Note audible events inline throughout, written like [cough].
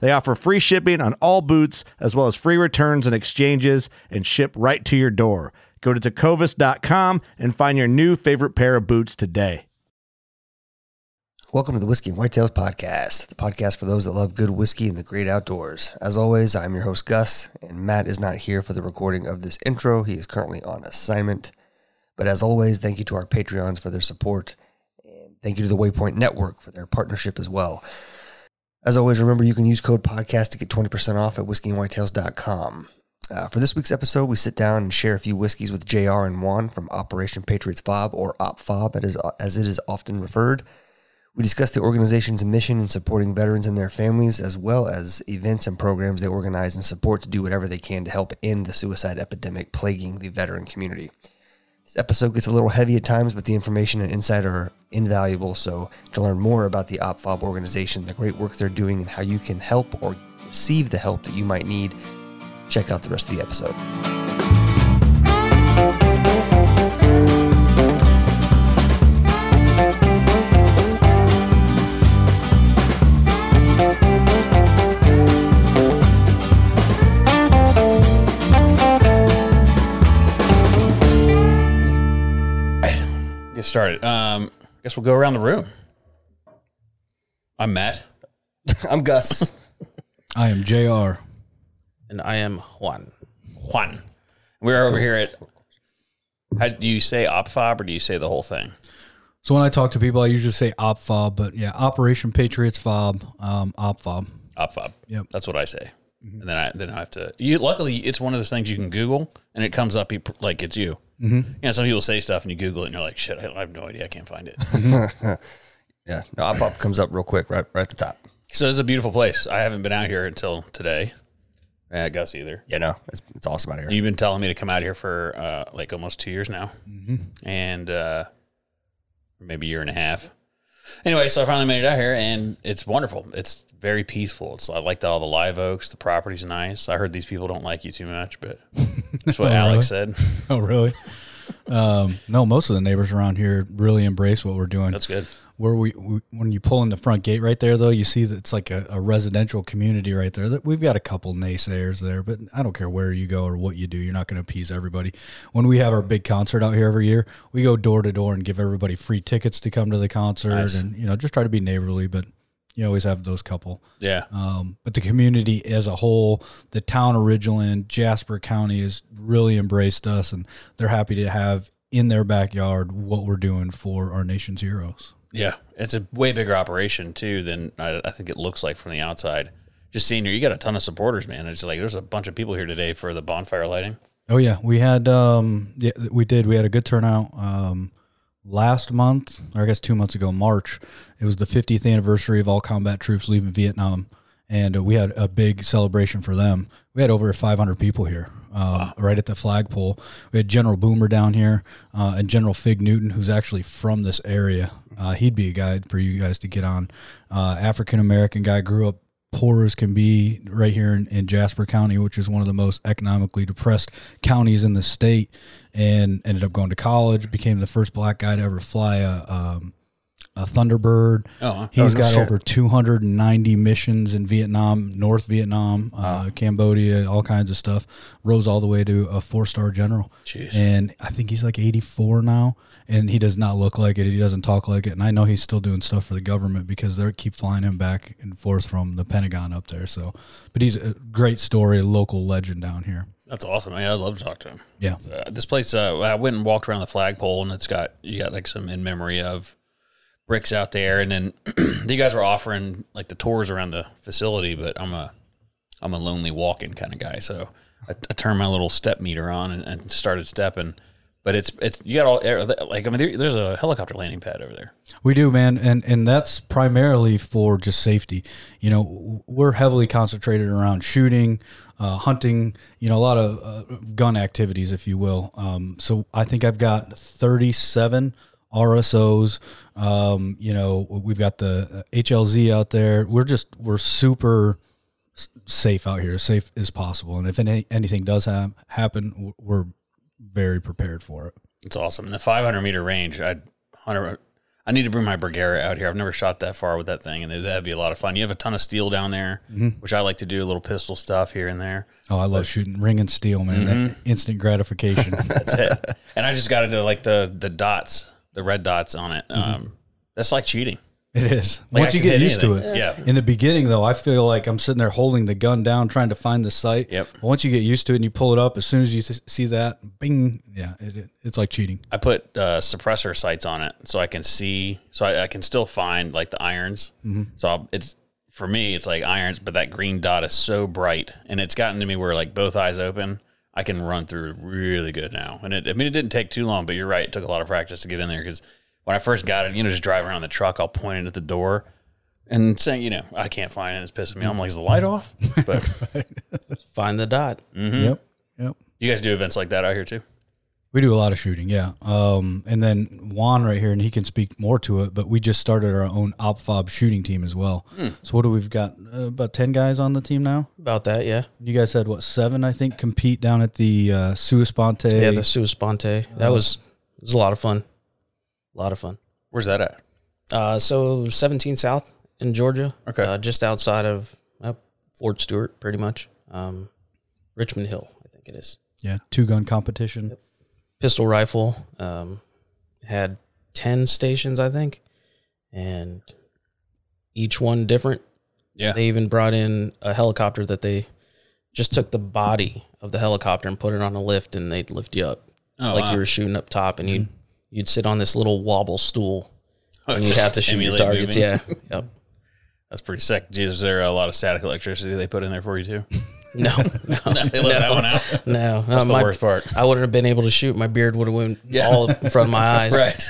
They offer free shipping on all boots, as well as free returns and exchanges, and ship right to your door. Go to tecovas.com and find your new favorite pair of boots today. Welcome to the Whiskey and Whitetails Podcast, the podcast for those that love good whiskey and the great outdoors. As always, I'm your host, Gus, and Matt is not here for the recording of this intro. He is currently on assignment. But as always, thank you to our Patreons for their support, and thank you to the Waypoint Network for their partnership as well. As always, remember you can use code podcast to get 20% off at whiskeyandwhitetails.com. Uh, for this week's episode, we sit down and share a few whiskeys with JR and Juan from Operation Patriots Fob, or OpFob as, as it is often referred. We discuss the organization's mission in supporting veterans and their families, as well as events and programs they organize and support to do whatever they can to help end the suicide epidemic plaguing the veteran community. This episode gets a little heavy at times, but the information and insight are invaluable. So, to learn more about the OpFob organization, the great work they're doing, and how you can help or receive the help that you might need, check out the rest of the episode. Started. Um, I guess we'll go around the room. I'm Matt, [laughs] I'm Gus. I am JR. And I am Juan. Juan. We're over here at. How do you say OpFob or do you say the whole thing? So when I talk to people, I usually say OpFob, but yeah, Operation Patriots Fob, um, OpFob. OpFob. Yep. That's what I say. And then I then I have to. You luckily it's one of those things you can Google and it comes up like it's you. Mm-hmm. You know, some people say stuff and you Google it and you're like, shit, I have no idea. I can't find it. [laughs] yeah, no, OpFob comes up real quick right, right at the top. so it's a beautiful place. I haven't been out here until today. Yeah, Gus either. Yeah, no, it's, it's awesome out here. You've been telling me to come out here for uh, like almost two years now, and uh, maybe a year and a half. Anyway, so I finally made it out here, and it's wonderful. It's very peaceful. It's I like all the live oaks. The property's nice. I heard these people don't like you too much, but [laughs] that's what Oh, Alex really? said. [laughs] Oh, really? [laughs] um, no, most of the neighbors around here really embrace what we're doing. That's good. Where we, we when you pull in the front gate right there, though, you see that it's like a, a residential community right there. That we've got a couple naysayers there, but I don't care where you go or what you do, you're not going to appease everybody. When we have our big concert out here every year, we go door to door and give everybody free tickets to come to the concert, Nice. and you know just try to be neighborly, but you always have those couple. Yeah, Um, but the community as a whole, the town of Ridgeland, Jasper County has really embraced us, and they're happy to have in their backyard what we're doing for our nation's heroes. Yeah. It's a way bigger operation too than I, I think it looks like from the outside. Just seeing here, you got a ton of supporters, man. It's like there's a bunch of people here today for the bonfire lighting. Oh yeah, we had um, yeah, we did. We had a good turnout. Um, last month, or I guess two months ago, March, it was the 50th anniversary of all combat troops leaving Vietnam, and uh, we had a big celebration for them. We had over 500 people here, um, right at the flagpole. We had General Boomer down here, uh, and General Fig Newton, who's actually from this area. Uh, he'd be a guy for you guys to get on. Uh, African American guy, grew up poor as can be right here in, in Jasper County, which is one of the most economically depressed counties in the state, and ended up going to college. Became the first black guy to ever fly a um, a Thunderbird. Oh, huh. He's no got shit. over 290 missions in Vietnam, North Vietnam, uh, Cambodia, all kinds of stuff. Rose all the way to a four star general. Jeez. And I think he's like 84 now, and he does not look like it. He doesn't talk like it. And I know he's still doing stuff for the government because they keep flying him back and forth from the Pentagon up there. So, but he's a great story, a local legend down here. That's awesome. Yeah, I'd love to talk to him. Yeah. Uh, this place, uh, I went and walked around the flagpole, and it's got you got like some in memory of bricks out there, and then [clears throat] you guys were offering like the tours around the facility, but I'm a I'm a lonely walking kind of guy, so I, I turned my little step meter on and, and started stepping. But it's it's you got all like I mean there, there's a helicopter landing pad over there. We do, man, and and that's primarily for just safety. You know, we're heavily concentrated around shooting, uh, hunting. You know, a lot of uh, gun activities, if you will. Um, so I think I've got thirty-seven RSOs. Um, you know, we've got the HLZ out there. We're just we're super safe out here, as safe as possible. And if any, anything does ha- happen, we're very prepared for it. It's awesome. And the 500 meter range, I. I need to bring my Bergara out here. I've never shot that far with that thing, and that'd be a lot of fun. You have a ton of steel down there, which I like to do a little pistol stuff here and there. Oh, I love shooting ring and steel, man. That instant gratification. [laughs] That's it. and I just got into like the the dots, the red dots on it. Um, that's like cheating. It is. Like, Once I you get used to it. Yeah. In the beginning, though, I feel like I'm sitting there holding the gun down, trying to find the sight. Yep. But once you get used to it and you pull it up, as soon as you see that, bing, yeah, it, it, it's like cheating. I put uh, suppressor sights on it so I can see, so I, I can still find like the irons. So I'll, it's for me, it's like irons, but that green dot is so bright, and it's gotten to me where like both eyes open, I can run through really good now. And it, I mean, it didn't take too long, but you're right, it took a lot of practice to get in there because when I first got it, you know, just driving around the truck, I'll point it at the door. And saying, you know, I can't find it. It's pissing me. off. I'm like, is the light off? [laughs] But Find the dot. Mm-hmm. Yep. Yep. you guys do events like that out here too. We do a lot of shooting, yeah. Um, and then Juan right here, and he can speak more to it, but we just started our own OpFob shooting team as well. So what do we've got? Uh, about 10 guys on the team now? About that, yeah. You guys had, what, seven, I think, compete down at the uh, Sua Sponte. Yeah, the Sua Sponte. That was was a lot of fun. A lot of fun. Where's that at? Uh, so 17 South in Georgia. Okay. Uh, just outside of uh, Fort Stewart, pretty much. Um, Richmond Hill, I think it is. yeah, two gun competition. Pistol rifle. Um, had 10 stations, I think, and each one different. Yeah. They even brought in a helicopter that they just took the body of the helicopter and put it on a lift, and they'd lift you up Oh, like wow. you were shooting up top, and you'd you'd sit on this little wobble stool, and you'd have to shoot your targets. moving. Yeah, yep. That's pretty sick. Is there a lot of static electricity they put in there for you too? [laughs] No, [laughs] [laughs] no, they that one out. no. That's the my- worst part. I wouldn't have been able to shoot. My beard would have went Yeah. all in front of my [laughs] eyes. Right.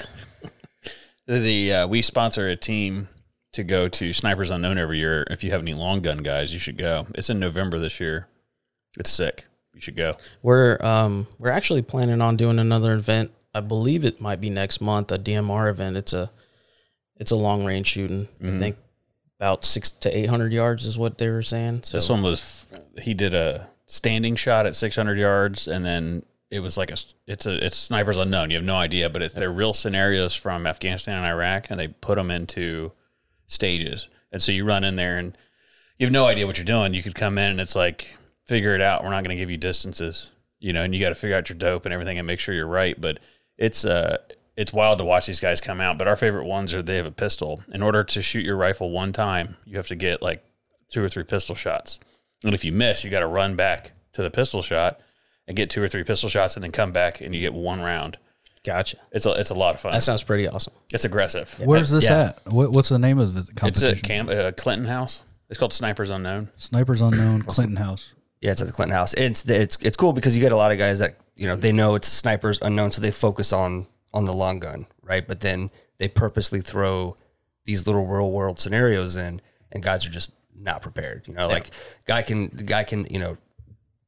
The uh, we sponsor a team to go to Snipers Unknown every year. If you have any long gun guys, you should go. It's in November this year. It's sick. You should go. We're um we're actually planning on doing another event. I believe it might be next month, a DMR event. It's a it's a long range shooting. Mm-hmm. I think about six to eight hundred yards is what they were saying. So This one was he did a standing shot at 600 yards, and then it was like a it's a it's snipers unknown. You have no idea, but it's they're real scenarios from Afghanistan and Iraq, and they put them into stages. And so you run in there, and you have no idea what you're doing. You could come in, and it's like figure it out. We're not going to give you distances, you know, and you got to figure out your dope and everything, and make sure you're right. But it's uh it's wild to watch these guys come out. But our favorite ones are they have a pistol. In order to shoot your rifle one time, you have to get like two or three pistol shots. And if you miss, you got to run back to the pistol shot and get two or three pistol shots, and then come back and you get one round. gotcha. It's a it's a lot of fun. That sounds pretty awesome. it's aggressive. Where's this Yeah. at? What, what's the name of the It's competition? at Cam uh, Clinton House. It's called Snipers Unknown. Snipers Unknown, Clinton House. Yeah, it's at the Clinton House. It's it's it's cool because you get a lot of guys that you know they know it's snipers unknown, so they focus on on the long gun, right? But then they purposely throw these little real world scenarios in, and guys are just not prepared. You know, like guy can the guy can you know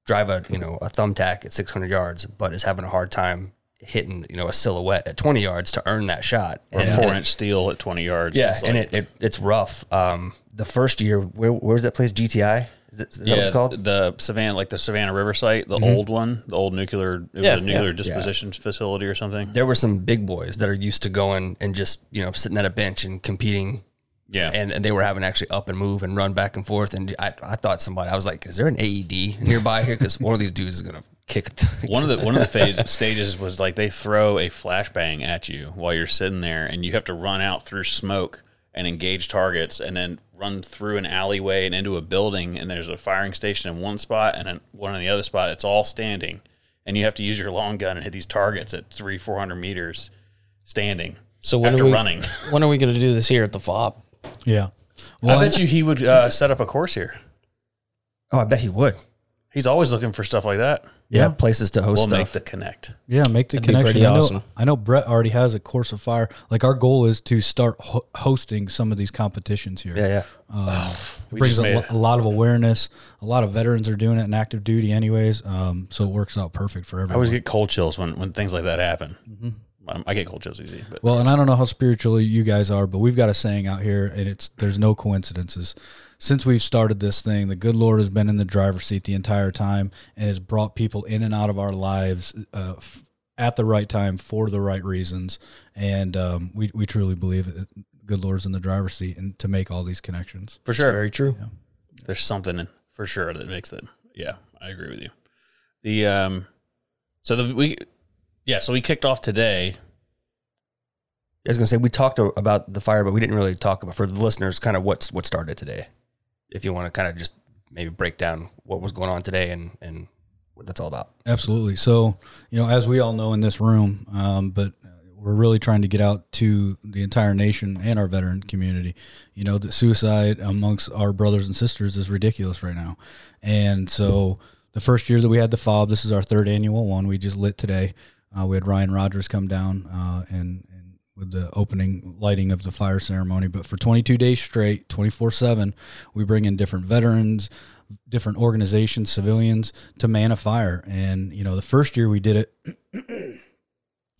drive a you know a thumbtack at 600 yards, but is having a hard time hitting you know a silhouette at 20 yards to earn that shot. Or And- four inch steel at 20 yards. yeah, It's and it, it it's rough. Um, the first year, where where was that place? GTI. Is that, is that what it's called? Mm-hmm. the Savannah, like the Savannah River site, the old one, the old nuclear, it Yeah, was a nuclear yeah. disposition facility or something. There were some big boys that are used to going and just you know sitting at a bench and competing Yeah. and, and they were having to actually up and move and run back and forth. And I, I thought somebody, I was like, is there an AED nearby here? Because one of these dudes is gonna kick. The, [laughs] one of the one of the phase [laughs] stages was like they throw a flashbang at you while you're sitting there, and you have to run out through smoke and engage targets, and then run through an alleyway and into a building. And there's a firing station in one spot, and then one in the other spot. It's all standing, and you have to use your long gun and hit these targets at three, four hundred meters, standing. So when after are we running, [laughs] when are we going to do this here at the FOB? Yeah. I Well, bet you he would uh, set up a course here. oh, I bet he would. He's always looking for stuff like that. Yeah, places to host We'll stuff. make the connect. Yeah, make the That'd be connection. pretty I know, awesome. I know Brett already has a course of fire. Like our goal is to start ho- hosting some of these competitions here. yeah, yeah. Uh, it brings just a, made lo- it. a lot of awareness. A lot of veterans are doing it in active duty, anyways. Um, so it works out perfect for everyone. I everyone. always get cold chills when, when things like that happen. I get cold chills easy, but Well, and I don't know how spiritual you guys are, but we've got a saying out here, and it's there's no coincidences. Since we've started this thing, the good Lord has been in the driver's seat the entire time and has brought people in and out of our lives uh, f- at the right time for the right reasons. And um, we we truly believe that good Lord's in the driver's seat and to make all these connections. for sure, Very true. there's something for sure that makes it. Yeah, I agree with you. The um, so the we, yeah, so we kicked off today. I was gonna say we talked about the fire, but we didn't really talk about for the listeners kind of what's what started today. If you want to kind of just maybe break down what was going on today and and what that's all about. Absolutely. So, you know, as we all know in this room, um, but we're really trying to get out to the entire nation and our veteran community. You know, that suicide amongst our brothers and sisters is ridiculous right now. And so, the first year that we had the FOB, this is our third annual one. We just lit today. Uh, we had Ryan Rogers come down uh, and, and with the opening lighting of the fire ceremony. But for 22 days straight, 24 7, we bring in different veterans, different organizations, civilians to man a fire. And, you know, the first year we did it,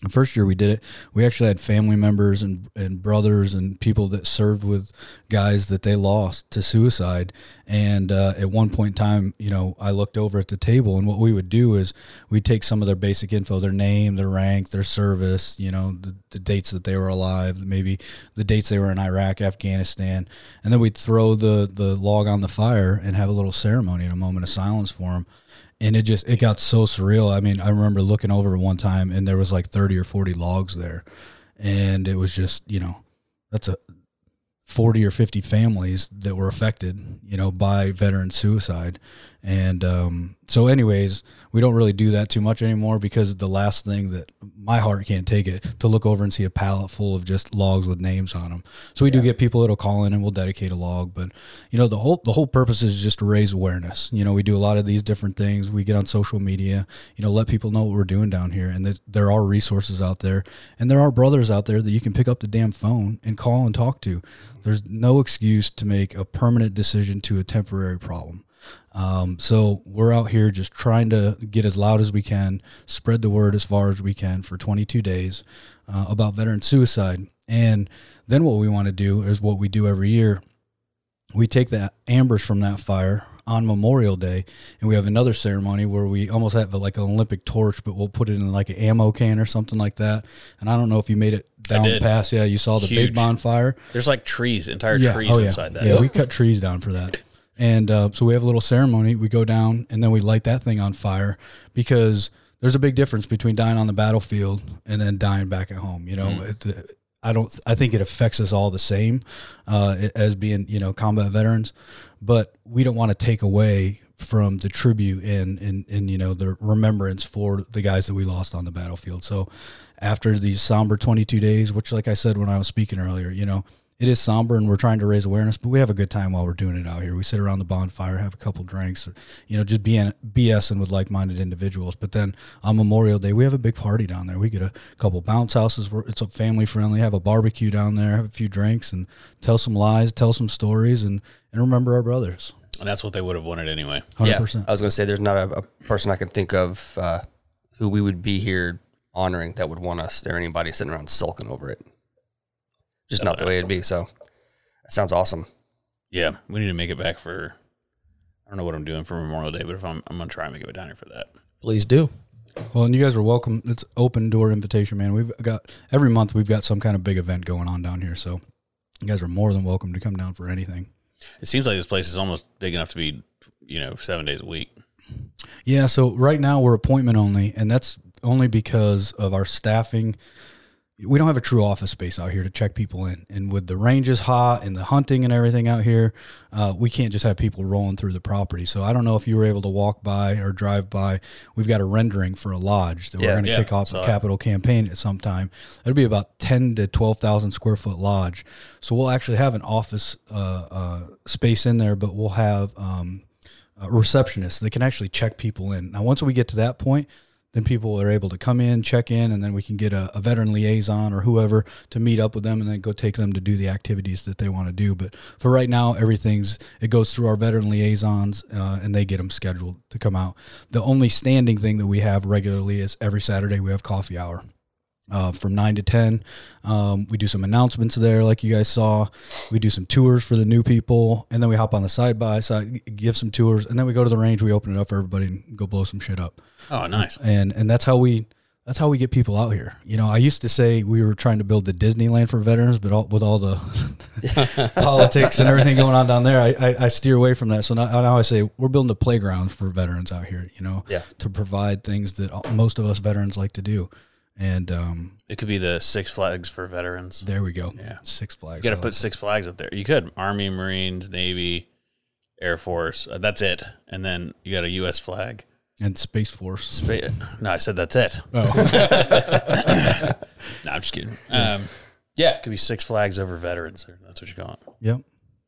the first year we did it, we actually had family members and, and brothers and people that served with guys that they lost to suicide. And uh, at one point in time, you know, I looked over at the table, and what we would do is we'd take some of their basic info, their name, their rank, their service, you know, the, the dates that they were alive, maybe the dates they were in Iraq, Afghanistan, and then we'd throw the the log on the fire and have a little ceremony and a moment of silence for them and it just it got so surreal. I mean, I remember looking over one time and there was like 30 or 40 logs there. And it was just, you know, that's a 40 or 50 families that were affected, you know, by veteran suicide. And um, so anyways, we don't really do that too much anymore because the last thing that my heart can't take it to look over and see a pallet full of just logs with names on them. So we do get people that'll call in and we'll dedicate a log, but you know the whole the whole purpose is just to raise awareness. You know, we do a lot of these different things. We get on social media, you know, let people know what we're doing down here, and that there are resources out there, and there are brothers out there that you can pick up the damn phone and call and talk to. There's no excuse to make a permanent decision to a temporary problem. Um, so we're out here just trying to get as loud as we can, spread the word as far as we can for 22 days uh, about veteran suicide. And then what we want to do is what we do every year. We take the ambers from that fire on Memorial Day, and we have another ceremony where we almost have like an Olympic torch, but we'll put it in like an ammo can or something like that. And I don't know if you made it down did. past. Yeah, you saw the Huge. big bonfire. There's like trees, entire Yeah. trees Oh, yeah. inside that. Yeah, we [laughs] cut trees down for that. And uh, so we have a little ceremony. We go down and then we light that thing on fire because there's a big difference between dying on the battlefield and then dying back at home. You know, Mm. it, I don't. I think it affects us all the same uh, as being you know combat veterans, but we don't want to take away from the tribute and, and and you know the remembrance for the guys that we lost on the battlefield. So after these somber 22 days, which like I said when I was speaking earlier, you know, it is somber and we're trying to raise awareness, but we have a good time while we're doing it out here. We sit around the bonfire, have a couple drinks, or, you know, just being BSing with like-minded individuals. But then on Memorial Day, we have a big party down there. We get a couple bounce houses where it's a family friendly, have a barbecue down there, have a few drinks and tell some lies, tell some stories and, and remember our brothers. and that's what they would have wanted anyway. 100%. Yeah, I was gonna say there's not a, a person I can think of uh, who we would be here honoring that would want us there. Anybody sitting around sulking over it, just not the way it'd be. So that sounds awesome. Yeah, we need to make it back for. I don't know what I'm doing for Memorial Day, but if I'm, I'm gonna try and make it down here for that. Please do. Well, and you guys are welcome. It's open door invitation, man. We've got every month we've got some kind of big event going on down here, so you guys are more than welcome to come down for anything. It seems like this place is almost big enough to be, you know, seven days a week. Yeah, so right now we're appointment only, and that's only because of our staffing. We don't have a true office space out here to check people in, and with the ranges hot and the hunting and everything out here, uh, we can't just have people rolling through the property. So I don't know if you were able to walk by or drive by. We've got a rendering for a lodge that Yeah. we're going to Yeah, kick off saw a it. capital campaign at some time. It'll be about ten to twelve thousand square foot lodge. So we'll actually have an office uh, uh, space in there, but we'll have um, uh, receptionists that can actually check people in. Now, once we get to that point, then people are able to come in, check in, and then we can get a, a veteran liaison or whoever to meet up with them and then go take them to do the activities that they want to do. But for right now, everything's it goes through our veteran liaisons uh, and they get them scheduled to come out. The only standing thing that we have regularly is every Saturday we have coffee hour uh, from 9 to 10. Um, we do some announcements there, like you guys saw. We do some tours for the new people, and then we hop on the side by side, give some tours, and then we go to the range. We open it up for everybody and go blow some shit up. Oh, nice. And and that's how we that's how we get people out here. You know, I used to say we were trying to build the Disneyland for veterans, but all, with all the [laughs] politics and everything going on down there, I, I, I steer away from that. So now, now I say we're building a playground for veterans out here. You know, Yeah. to provide things that most of us veterans like to do. And um, It could be the Six Flags for veterans. there we go. Yeah. Six Flags. You got to put Six Flags up there. You could Army, Marines, Navy, Air Force. Uh, that's it. And then you got a U.S. flag. and Space Force. Spa- no, I said that's it. Oh, [laughs] No, I'm just kidding. Um, yeah, it could be Six Flags over veterans. That's what you call it. yep.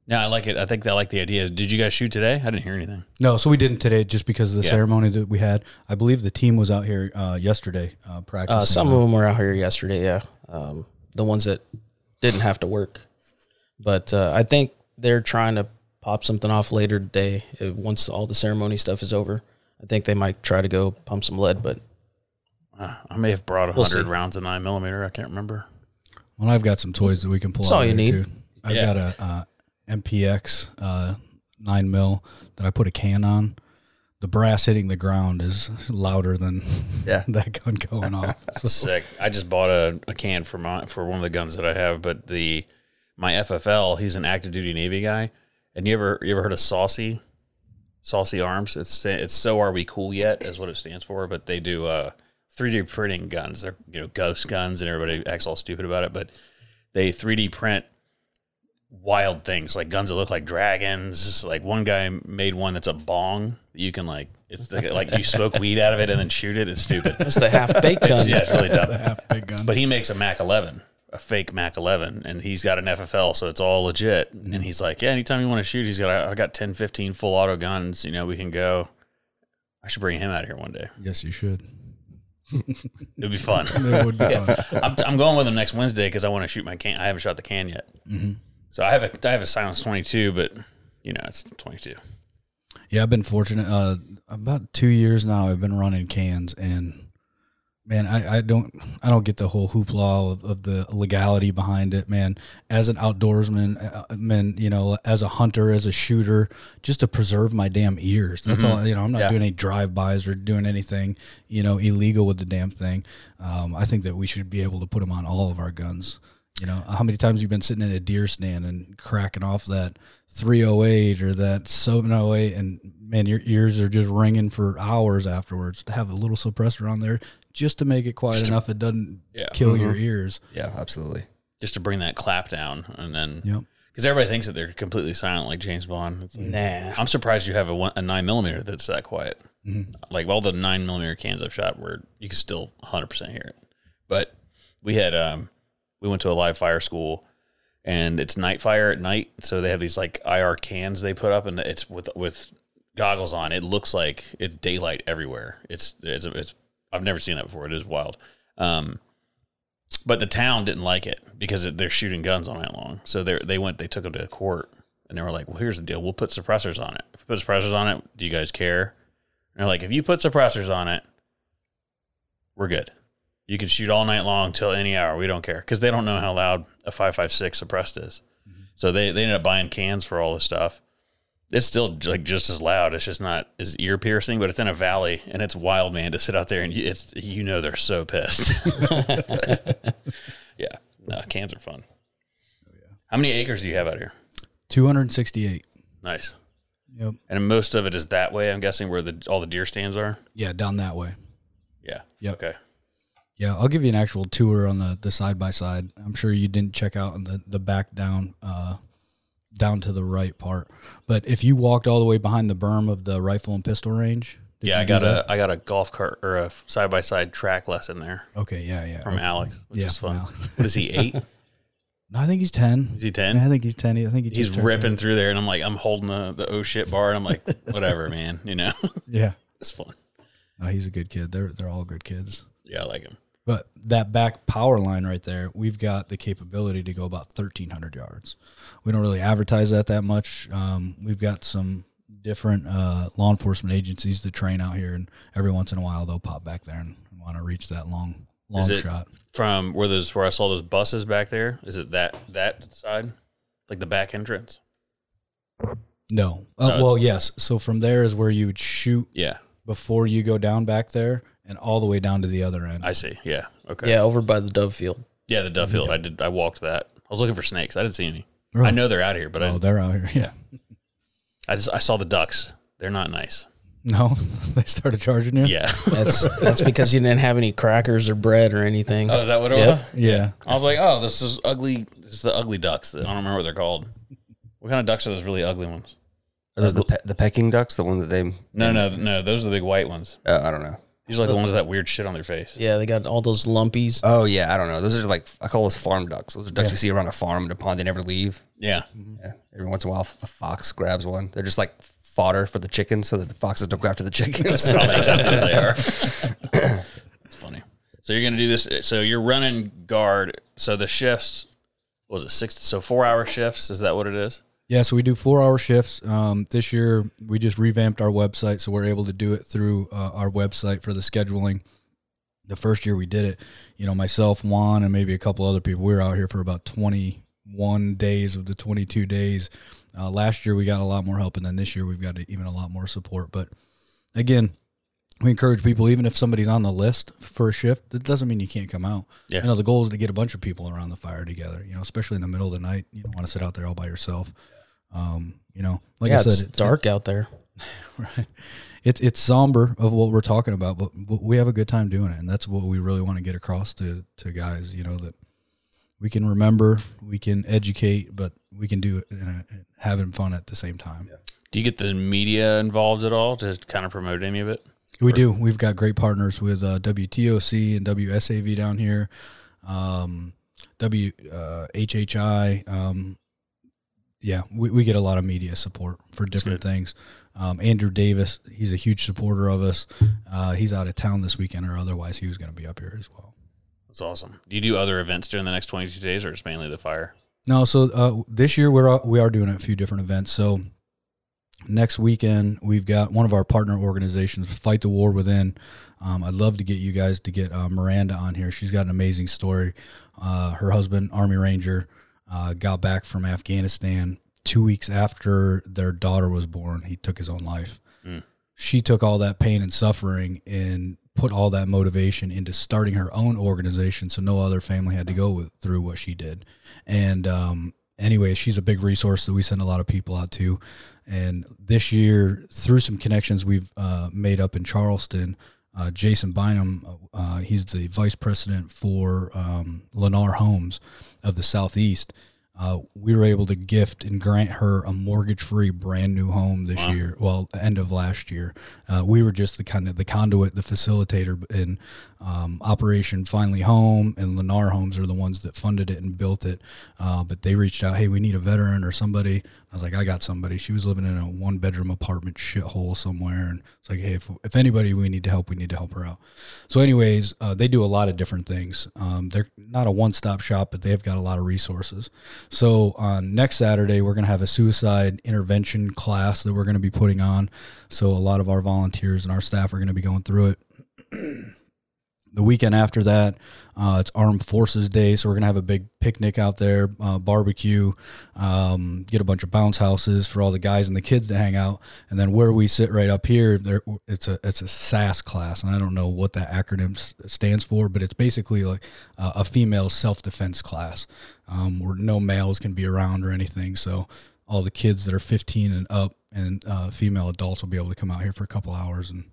No, I like it. I think I like the idea. Did you guys shoot today? I didn't hear anything. No, so we didn't today just because of the Yeah. ceremony that we had. I believe the team was out here uh, yesterday uh, practicing. Uh, some of them were out here yesterday. Yeah, um, the ones that didn't have to work, but uh, I think they're trying to pop something off later today. uh, Once all the ceremony stuff is over, I think they might try to go pump some lead. But Uh, I may have brought a We'll hundred rounds of nine millimeter. I can't remember. Well, I've got some toys that we can pull That's out all you there, need. Too. I've Yeah. got a uh, MPX uh, nine mil that I put a can on. The brass hitting the ground is louder than [laughs] Yeah. that gun going off. [laughs] So, Sick. I just bought a, a can for my for one of the guns that I have, but the my FFL, he's an active duty Navy guy. And you ever you ever heard of Saucy? Saucy Arms. It's it's so are we cool yet is what it stands for, but they do uh 3D printing guns. They're you know ghost guns and everybody acts all stupid about it, but they 3D print wild things like guns that look like dragons. Like one guy made one that's a bong. that You can like it's like, like you smoke weed out of it and then shoot it. It's stupid. it's the half baked gun. yeah, it's really dumb. the half big gun. But he makes a Mac 11, a fake Mac 11, and he's got an FFL, so it's all legit. Mm-hmm. And he's like, yeah, anytime you want to shoot, he's got, I got 10, 15 full auto guns. You know, we can go. I should bring him out here one day. yes, you should. It'd be fun. [laughs] It would be fun. [laughs] I'm, I'm going with him next Wednesday because I want to shoot my can. I haven't shot the can yet. Mm-hmm. So I have a I have a Silence 22, but you know it's 22. Yeah, I've been fortunate. Uh, about two years now, I've been running cans, and man, I, I don't I don't get the whole hoopla of, of the legality behind it, man. As an outdoorsman, uh, man, you know, as a hunter, as a shooter, just to preserve my damn ears. That's all. You know, I'm not Yeah. doing any drive bys or doing anything, you know, illegal with the damn thing. Um, I think that we should be able to put them on all of our guns. You know, how many times you've been sitting in a deer stand and cracking off that 308 or that 708 and man, your ears are just ringing for hours afterwards to have a little suppressor on there just to make it quiet enough it doesn't Yeah. kill your ears. Yeah, absolutely. Just to bring that clap down, and then Yep. because everybody thinks that they're completely silent, like James Bond. It's like- Nah. I'm surprised you have a, one, a nine millimeter that's that quiet. Like all the nine millimeter cans I've shot, where you can still 100 percent hear it. But we had um, we went to a live fire school, and it's night fire at night. So they have these like IR cans they put up, and it's with with goggles on. It looks like it's daylight everywhere. It's it's it's I've never seen that before. It is wild. Um, but the town didn't like it because they're shooting guns all night long. So they they went they took them to court and they were like, "Well, here's the deal. We'll put suppressors on it. If we put suppressors on it, do you guys care?" And they're like, "If you put suppressors on it, we're good." You can shoot all night long till any hour. We don't care because they don't know how loud a 5.56 suppressed is. Mm-hmm. So they, they ended up buying cans for all this stuff. It's still like just as loud. It's just not as ear piercing, but it's in a valley and it's wild, man, to sit out there and you, it's you know they're so pissed. [laughs] [laughs] yeah, no, cans are fun. Oh, how many acres do you have out here? 268. Nice. Yep. And most of it is that way. I'm guessing where the all the deer stands are. Yeah, down that way. Yeah. Yep. Okay. Yeah, I'll give you an actual tour on the the side by side. I'm sure you didn't check out on the the back down uh down to the right part. But if you walked all the way behind the berm of the rifle and pistol range, did yeah, I got a I got a golf cart or a side by side track lesson there Okay, yeah, yeah. from Okay. Alex, which Yeah, is fun. [laughs] What is he eight? No, I think he's 10. Is he ten? I think he's 10. I think he He's ripping 10. through there, and I'm like, I'm holding the the oh shit bar, and I'm like, [laughs] whatever, man. You know, [laughs] Yeah. it's fun. No, he's a good kid. They're they're all good kids. Yeah, I like him. But that back power line right there, we've got the capability to go about 1,300 yards. We don't really advertise that that much. Um, we've got some different uh, law enforcement agencies that train out here, and every once in a while they'll pop back there and want to reach that long long Is it- shot. From where those where I saw those buses back there, is it that that side, like the back entrance? No. No, Uh, it's- well, yes. So from there is where you would shoot Yeah, before you go down back there, and all the way down to the other end. I see. Yeah, okay. Yeah, over by the Dove Field. yeah. The Dove Field. I did. I walked that. I was looking for snakes. I didn't see any. Really? I know they're out here, but Oh, I, they're out here. Yeah. [laughs] I just I saw the ducks. They're not nice. No, [laughs] they started charging you. Yeah. [laughs] That's that's because you didn't have any crackers or bread or anything. oh, is that what it Yep. was? Yeah. I was like, oh, this is ugly. This is the ugly ducks. I don't remember what they're called. What kind of ducks are those really ugly ones? Are those the pe- the pecking ducks? The one that they? No, no, no. Those are the big white ones. Uh, I don't know. These are like the ones with that weird shit on their face. Yeah, they got all those lumpies. Oh yeah, I don't know. Those are like I call those farm ducks. Those are ducks you see around a farm in a pond. They never leave. Yeah. Mm-hmm. Yeah. Every once in a while, a fox grabs one. They're just like fodder for the chickens, so that the foxes don't go after the chickens. That makes sense. they are. [clears throat] It's funny. So you're gonna do this. So you're running guard. So the shifts was it six? So four hour shifts. Is that what it is? Yeah, so we do four hour shifts. Um, this year, we just revamped our website, so we're able to do it through uh, our website for the scheduling. The first year we did it, you know, myself, Juan, and maybe a couple other people, we were out here for about 21 days of the 22 days. Uh, last year, we got a lot more help, and then this year, we've got even a lot more support. But again, we encourage people, even if somebody's on the list for a shift, that doesn't mean you can't come out. Yeah. You know, the goal is to get a bunch of people around the fire together, you know, especially in the middle of the night. You don't want to sit out there all by yourself. Um, you know, like yeah, I said, it's dark out there. [laughs] right. It's it's somber of what we're talking about, but, but we have a good time doing it, and that's what we really want to get across to to guys. You know that we can remember, we can educate, but we can do it and uh, having fun at the same time. Do you get the media involved at all to kind of promote any of it? We do. We've got great partners with uh, WTOC and WSAV down here, um, W uh, HHI. Um, yeah, we, we get a lot of media support for different things. Um, Andrew Davis, he's a huge supporter of us. Uh, he's out of town this weekend, or otherwise he was going to be up here as well. That's awesome. Do you do other events during the next 22 days, or it's mainly the fire? No, so uh, this year we're we are doing a few different events. So next weekend we've got one of our partner organizations, Fight the War Within. Um, I'd love to get you guys to get uh, Miranda on here. She's got an amazing story. Uh, her husband, Army Ranger, uh, got back from Afghanistan two weeks after their daughter was born. He took his own life. She took all that pain and suffering and put all that motivation into starting her own organization so no other family had to go with, through what she did. And um, anyway, she's a big resource that we send a lot of people out to. And this year, through some connections we've uh, made up in Charleston, uh, Jason Bynum, uh, he's the vice president for um, Lennar Homes of the Southeast. Uh, we were able to gift and grant her a mortgage-free, brand new home this year. Well, end of last year, uh, we were just the kind of the conduit, the facilitator in um, Operation Finally Home, and Lennar Homes are the ones that funded it and built it. Uh, but they reached out, hey, we need a veteran or somebody. I was like, I got somebody. She was living in a one-bedroom apartment shithole somewhere, and it's like, hey, if, if anybody we need to help, we need to help her out. So, anyways, uh, they do a lot of different things. Um, they're not a one-stop shop, but they've got a lot of resources. So, on next Saturday, we're going to have a suicide intervention class that we're going to be putting on. So, a lot of our volunteers and our staff are going to be going through it. [clears throat] the weekend after that, uh, it's Armed Forces Day, so we're gonna have a big picnic out there, uh, barbecue, um, get a bunch of bounce houses for all the guys and the kids to hang out, and then where we sit right up here, there it's a it's a SAS class, and I don't know what that acronym s- stands for, but it's basically like uh, a female self defense class, um, where no males can be around or anything. So all the kids that are 15 and up and uh, female adults will be able to come out here for a couple hours and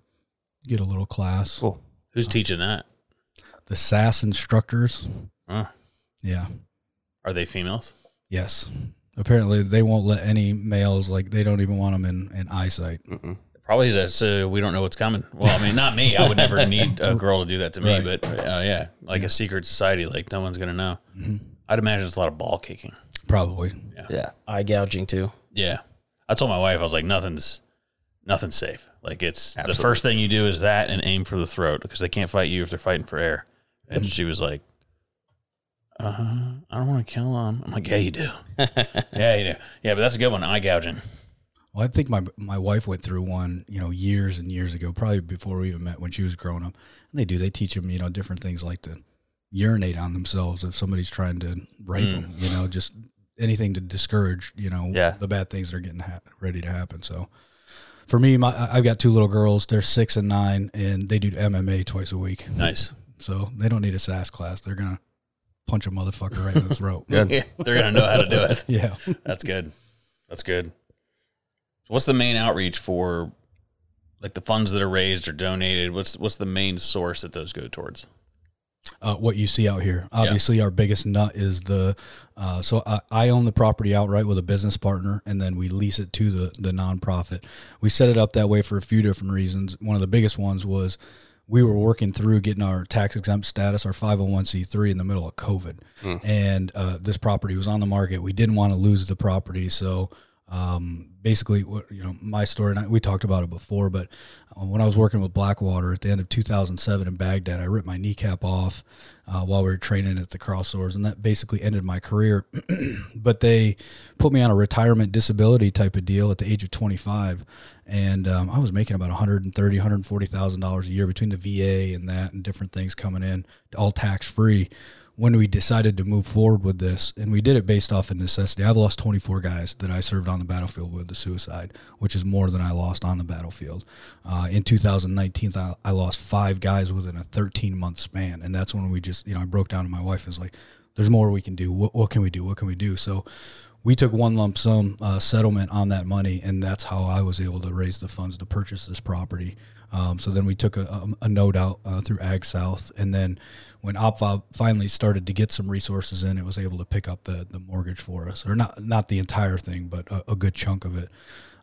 get a little class. Cool. Who's teaching that? The SAS instructors, Huh. yeah. Are they females? Yes. Apparently, they won't let any males like they don't even want them in, in eyesight. Probably that's uh, we don't know what's coming. Well, I mean, not me. I would never [laughs] need a girl to do that to me, Right. but uh, yeah, like a secret society, like no one's gonna know. I'd imagine it's a lot of ball kicking. Probably. Yeah. yeah, Eye gouging too. Yeah, I told my wife I was like, nothing's nothing's safe. Like it's the first thing you do is that and aim for the throat because they can't fight you if they're fighting for air. And she was like, uh, I don't want to kill them. I'm like, yeah, you do. [laughs] yeah, you do. Yeah, but that's a good one. Eye gouging. Well, I think my my wife went through one, you know, years and years ago, probably before we even met when she was growing up. And they do. They teach them, you know, different things like to urinate on themselves if somebody's trying to rape them. You know, just anything to discourage, you know, Yeah. the bad things that are getting ha- ready to happen. So, for me, my I've got two little girls. They're six and nine, and they do MMA twice a week. Nice. So they don't need a SAS class. They're gonna punch a motherfucker right in the throat. Good. Yeah, [laughs] they're gonna know how to do it. [laughs] Yeah. That's good. That's good. So what's the main outreach for like the funds that are raised or donated? What's what's the main source that those go towards? uh, what you see out here. Obviously, our biggest nut is the. Uh, so I, I own the property outright with a business partner, and then we lease it to the the nonprofit. We set it up that way for a few different reasons. One of the biggest ones was we were working through getting our tax exempt status, our 501c3 in the middle of COVID. And uh, this property was on the market. We didn't want to lose the property. So um, basically, you know, my story, and I, we talked about it before, but uh, when I was working with Blackwater at the end of 2007 in Baghdad, I ripped my kneecap off uh, while we were training at the crossroads, and that basically ended my career. [clears throat] but they put me on a retirement disability type of deal at the age of 25, and um, I was making about 130, 140 thousand dollars a year between the VA and that, and different things coming in, all tax free when we decided to move forward with this, and we did it based off of necessity. I've lost 24 guys that I served on the battlefield with the suicide, which is more than I lost on the battlefield. Uh, in 2019, I, I lost five guys within a 13 month span, and that's when we just, you know, I broke down to my wife and was like, "There's more we can do. What, what can we do? What can we do?" So. We took one lump sum uh, settlement on that money, and that's how I was able to raise the funds to purchase this property. Um, so then we took a, a, a note out uh, through Ag South, and then when OpFob finally started to get some resources in, it was able to pick up the, the mortgage for us, or not not the entire thing, but a, a good chunk of it.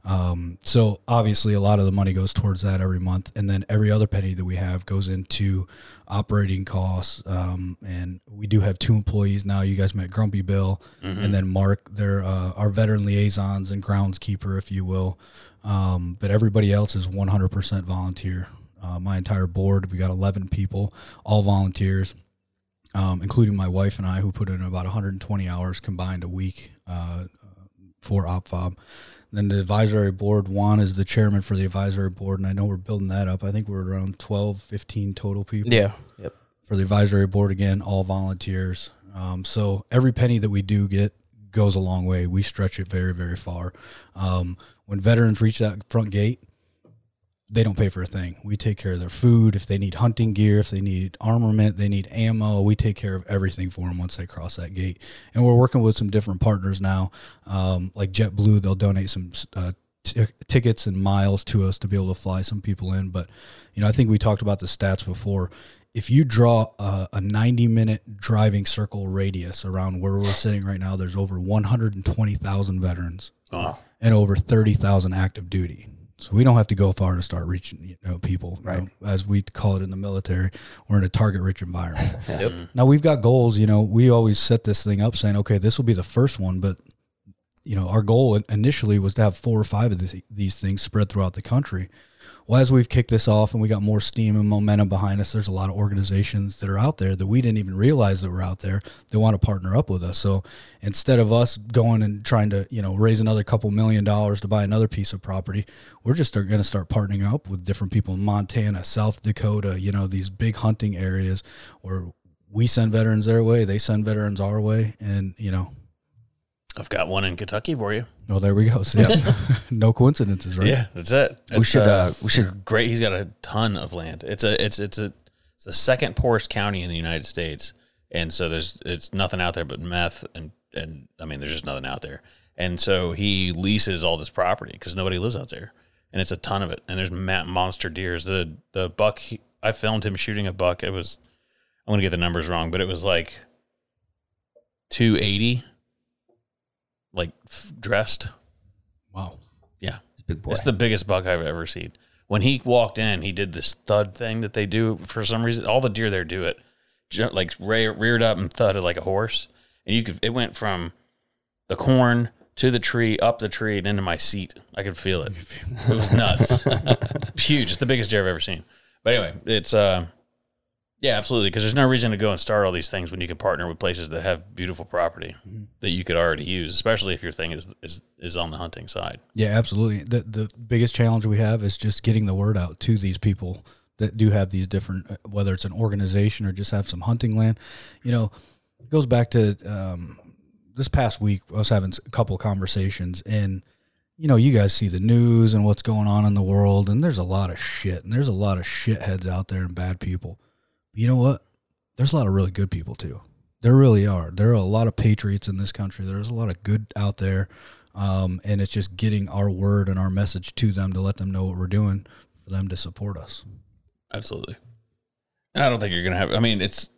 Um, so obviously, a lot of the money goes towards that every month, and then every other penny that we have goes into operating costs. Um, and we do have two employees now. You guys met Grumpy Bill, and then Mark. They're uh, our veteran liaisons and groundskeeper, if you will. Um, but everybody else is 100% volunteer. Uh, my entire board, we got 11 people, all volunteers, um, including my wife and I, who put in about 120 hours combined a week uh, for OpFob. Then the advisory board, Juan is the chairman for the advisory board, and I know we're building that up. I think we're around 12, 15 total people Yeah. Yep. for the advisory board again, all volunteers. Um, so every penny that we do get goes a long way. We stretch it very, very far. Um, when veterans reach that front gate, they don't pay for a thing. We take care of their food. If they need hunting gear, if they need armament, they need ammo, we take care of everything for them once they cross that gate. And we're working with some different partners now, um, like JetBlue. They'll donate some uh, t- tickets and miles to us to be able to fly some people in. But you know, I think we talked about the stats before. If you draw a, a 90 minute driving circle radius around where we're sitting right now, there's over 120,000 veterans Oh, and over 30,000 active duty. So we don't have to go far to start reaching you know, people, you know, as we call it in the military. We're in a target rich environment. [laughs] Yep. Now we've got goals. You know, we always set this thing up saying, okay, this will be the first one, but you know, our goal initially was to have four or five of this, these things spread throughout the country. Well, as we've kicked this off and we got more steam and momentum behind us, there's a lot of organizations that are out there that we didn't even realize that were out there that want to partner up with us. So instead of us going and trying to, you know, raise another couple million dollars to buy another piece of property, we're just going to start partnering up with different people in Montana, South Dakota, you know, these big hunting areas where we send veterans their way, they send veterans our way, and you know, I've got one in Kentucky for you. well, there we go. So, yeah, [laughs] no coincidences, right? Yeah, that's it. We It's, should, uh, we should- great. He's got a ton of land. It's a it's it's a it's the second poorest county in the United States, and so there's it's nothing out there but meth and and I mean there's just nothing out there, and so he leases all this property because nobody lives out there, and it's a ton of it, and there's ma- monster deers. The the buck he, I filmed him shooting a buck. It was I'm gonna get the numbers wrong, but it was like 280, like f- dressed. Wow. Yeah. Big boy. It's the biggest buck I've ever seen. When he walked in, he did this thud thing that they do for some reason. All the deer there do it, Ju- like re- reared up and thudded like a horse. And you could, it went from the corn to the tree, up the tree, and into my seat. I could feel it. [laughs] It was nuts, [laughs] huge. It's the biggest deer I've ever seen. But anyway, it's uh, yeah, absolutely. Because there's no reason to go and start all these things when you can partner with places that have beautiful property that you could already use, especially if your thing is is is on the hunting side. Yeah, absolutely. The the biggest challenge we have is just getting the word out to these people that do have these different, uh, whether it's an organization or just have some hunting land. You know, it goes back to um, this past week. I was having a couple conversations, and you know, you guys see the news and what's going on in the world, and there's a lot of shit, and there's a lot of shitheads out there and bad people. You know what? There's a lot of really good people too. There really are. There are a lot of patriots in this country. There's a lot of good out there. Um, and it's just getting our word and our message to them to let them know what we're doing for them to support us. Absolutely. And I don't think you're going to have, I mean, it's,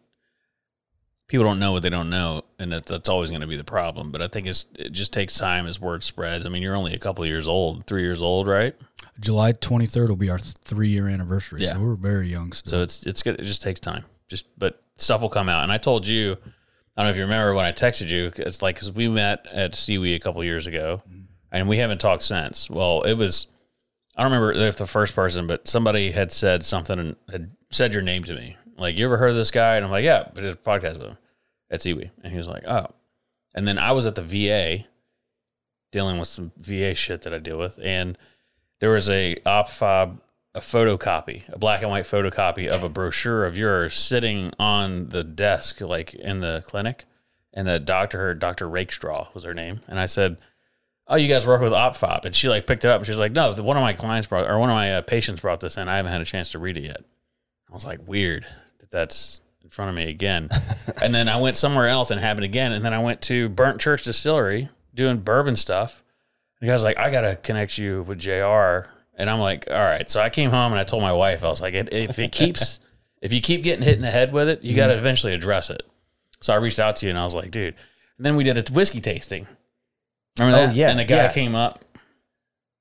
people don't know what they don't know. And that, that's always going to be the problem. But I think it's, it just takes time as word spreads. I mean, you're only a couple of years old, three years old, right? July 23rd will be our three year anniversary. Yeah. So we're very young still. So it's, it's good. It just takes time. Just, but stuff will come out. And I told you, I don't know if you remember when I texted you, it's like, cause we met at Seawee a couple years ago mm-hmm. and we haven't talked since. Well, it was, I don't remember if the first person, but somebody had said something and had said your name to me. Like, you ever heard of this guy? And I'm like, yeah, but did a podcast with him at Seawee. And he was like, oh. And then I was at the VA dealing with some VA shit that I deal with. And there was a op fob, a photocopy, a black and white photocopy of a brochure of yours sitting on the desk, like in the clinic. And the doctor, her Dr. Rakestraw was her name. And I said, oh, you guys work with OpFOB. And she like picked it up and she was like, no, one of my clients brought, or one of my uh, patients brought this in. I haven't had a chance to read it yet. I was like, weird that's in front of me again. and then I went somewhere else and happened again. And then I went to Burnt Church Distillery doing bourbon stuff. And the guy's like, I got to connect you with JR. And I'm like, all right. So I came home and I told my wife, I was like, if it keeps, [laughs] if you keep getting hit in the head with it, you got to mm-hmm. eventually address it. So I reached out to you and I was like, dude. And then we did a whiskey tasting. Remember Oh, yeah, And the guy yeah. came up.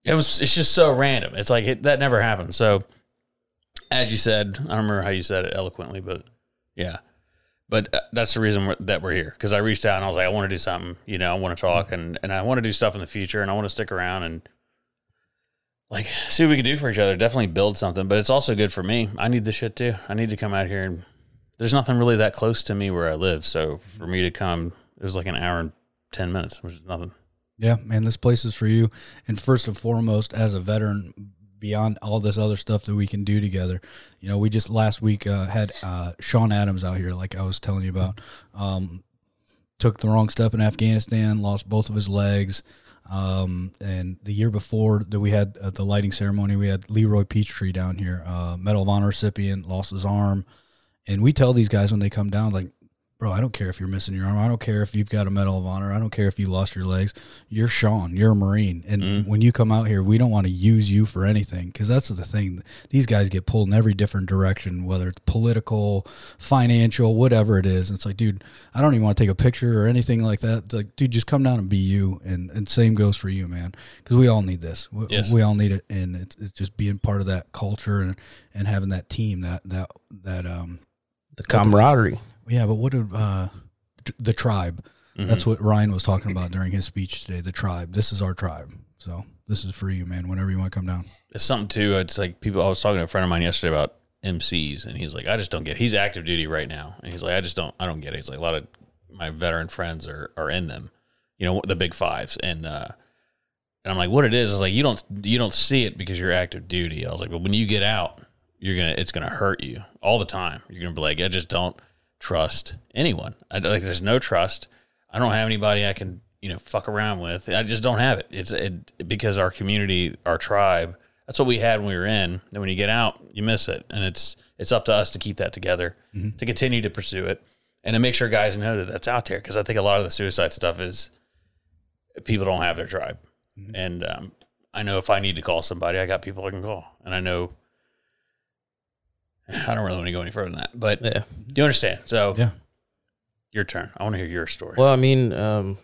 It was. It's just so random. It's like it, that never happened. So, as you said, I don't remember how you said it eloquently, but yeah. But uh, that's the reason we're, that we're here because I reached out and I was like, I want to do something. You know, I want to talk and and I want to do stuff in the future and I want to stick around and like see what we can do for each other. Definitely build something. But it's also good for me. I need this shit too. I need to come out here and there's nothing really that close to me where I live. So for me to come, it was like an hour and ten minutes, which is nothing. Yeah, man, this place is for you. And first and foremost, as a veteran, beyond all this other stuff that we can do together, you know, we just last week uh, had uh, Sean Adams out here, like I was telling you about. Um, took the wrong step in Afghanistan, lost both of his legs. Um, and the year before that we had uh, the lighting ceremony, we had Leroy Petry down here, uh, Medal of Honor recipient, lost his arm. And we tell these guys when they come down, like, bro, I don't care if you're missing your arm. I don't care if you've got a Medal of Honor. I don't care if you lost your legs. You're Sean. You're a Marine. And when you come out here, we don't want to use you for anything because that's the thing. These guys get pulled in every different direction, whether it's political, financial, whatever it is. And It's like, dude, I don't even want to take a picture or anything like that. It's like, dude, just come down and be you. And, and same goes for you, man, because we all need this. We, Yes. we all need it. And it's, it's just being part of that culture and, and having that team that, that, that, um, The camaraderie. Yeah, but what did uh, the tribe? That's what Ryan was talking about during his speech today. The tribe. This is our tribe. So this is for you, man. Whenever you want to come down. It's something too. It's like people. I was talking to a friend of mine yesterday about MCs, and he's like, I just don't get. It. He's active duty right now, and he's like, I just don't. I don't get it. He's like, a lot of my veteran friends are are in them, you know, the big fives, and uh, and I'm like, what it is is like you don't you don't see it because you're active duty. I was like, but when you get out, you're gonna it's gonna hurt you all the time. You're gonna be like, I just don't trust anyone. I like there's no trust. I don't have anybody I can you know fuck around with. I just don't have it. It's it, because our community, our tribe. That's what we had when we were in. And when you get out, you miss it, and it's it's up to us to keep that together, to continue to pursue it, and to make sure guys know that that's out there. Because I think a lot of the suicide stuff is people don't have their tribe, and um, I know if I need to call somebody, I got people I can call, and I know. I don't really want to go any further than that, but Yeah. do you understand? So, Yeah. your turn. I want to hear your story. Well, I mean, um,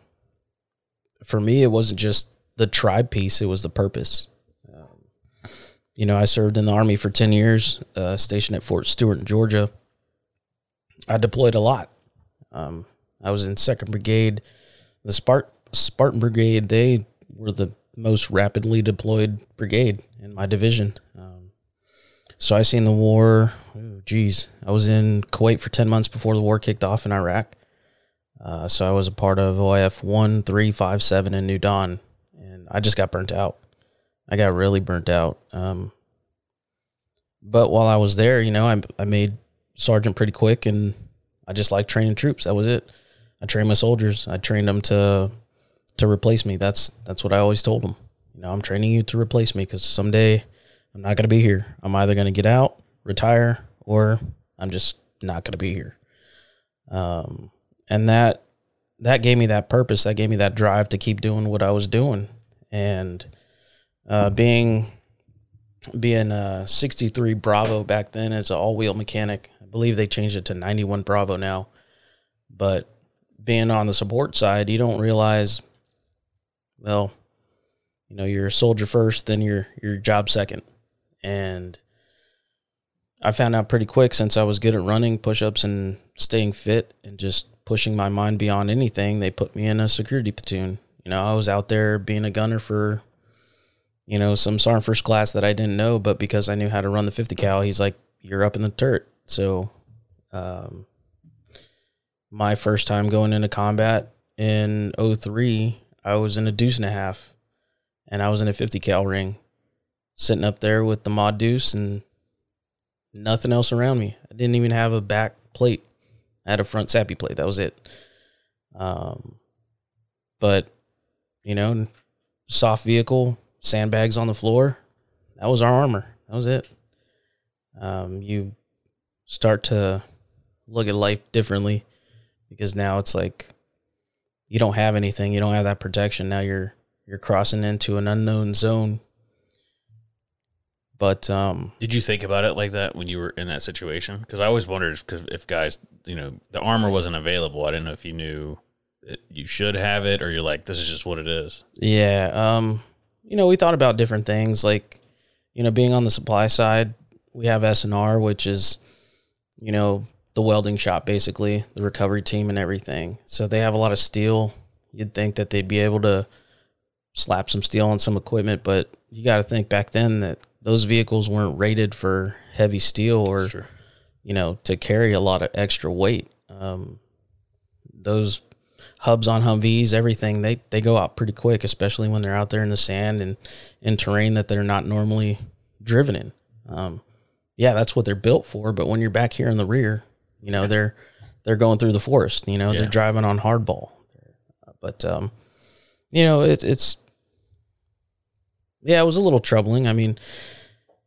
for me, it wasn't just the tribe piece; it was the purpose. Um, you know, I served in the army for ten years, uh, stationed at Fort Stewart, in Georgia. I deployed a lot. Um, I was in Second Brigade, the Spart- Spartan Brigade. They were the most rapidly deployed brigade in my division. Um, so I seen the war. Oh, geez, I was in Kuwait for ten months before the war kicked off in Iraq. Uh, so I was a part of OIF one, three, five, seven in New Dawn, and I just got burnt out. I got really burnt out. Um, but while I was there, you know, I, I made sergeant pretty quick, and I just liked training troops. That was it. I trained my soldiers. I trained them to to replace me. That's that's what I always told them. You know, I'm training you to replace me because someday I'm not going to be here. I'm either going to get out, retire, or I'm just not going to be here. Um, and that that gave me that purpose. That gave me that drive to keep doing what I was doing. And uh, being being a 63 Bravo back then as an all wheel mechanic, I believe they changed it to 91 Bravo now. But being on the support side, you don't realize, well, you know, you're a soldier first, then your your job second, and I found out pretty quick since I was good at running push ups and staying fit and just pushing my mind beyond anything. They put me in a security platoon. You know, I was out there being a gunner for, you know, some sergeant first class that I didn't know, but because I knew how to run the 50 cal, he's like, you're up in the turret. So, um, my first time going into combat in 03, I was in a deuce and a half and I was in a 50 cal ring sitting up there with the Ma Deuce and nothing else around me. I didn't even have a back plate. I had a front SAPI plate. That was it. Um, but you know, soft vehicle, sandbags on the floor. That was our armor. That was it. Um, you start to look at life differently because now it's like you don't have anything. You don't have that protection. Now you're you're crossing into an unknown zone. But um, Did you think about it like that when you were in that situation? Because I always wondered if, if guys, you know, the armor wasn't available. I didn't know if you knew that you should have it or you're like, this is just what it is. Yeah. Um, you know, we thought about different things like, you know, being on the supply side, we have SNR, which is, you know, the welding shop basically, the recovery team and everything. So they have a lot of steel. You'd think that they'd be able to slap some steel on some equipment, but you got to think back then that those vehicles weren't rated for heavy steel or you know, to carry a lot of extra weight. Um, those hubs on Humvees, everything they they go out pretty quick, especially when they're out there in the sand and in terrain that they're not normally driven in. Um, yeah, that's what they're built for. But when you're back here in the rear, you know they're they're going through the forest. You know Yeah. they're driving on hardball. But um, you know it, it's yeah, it was a little troubling. I mean,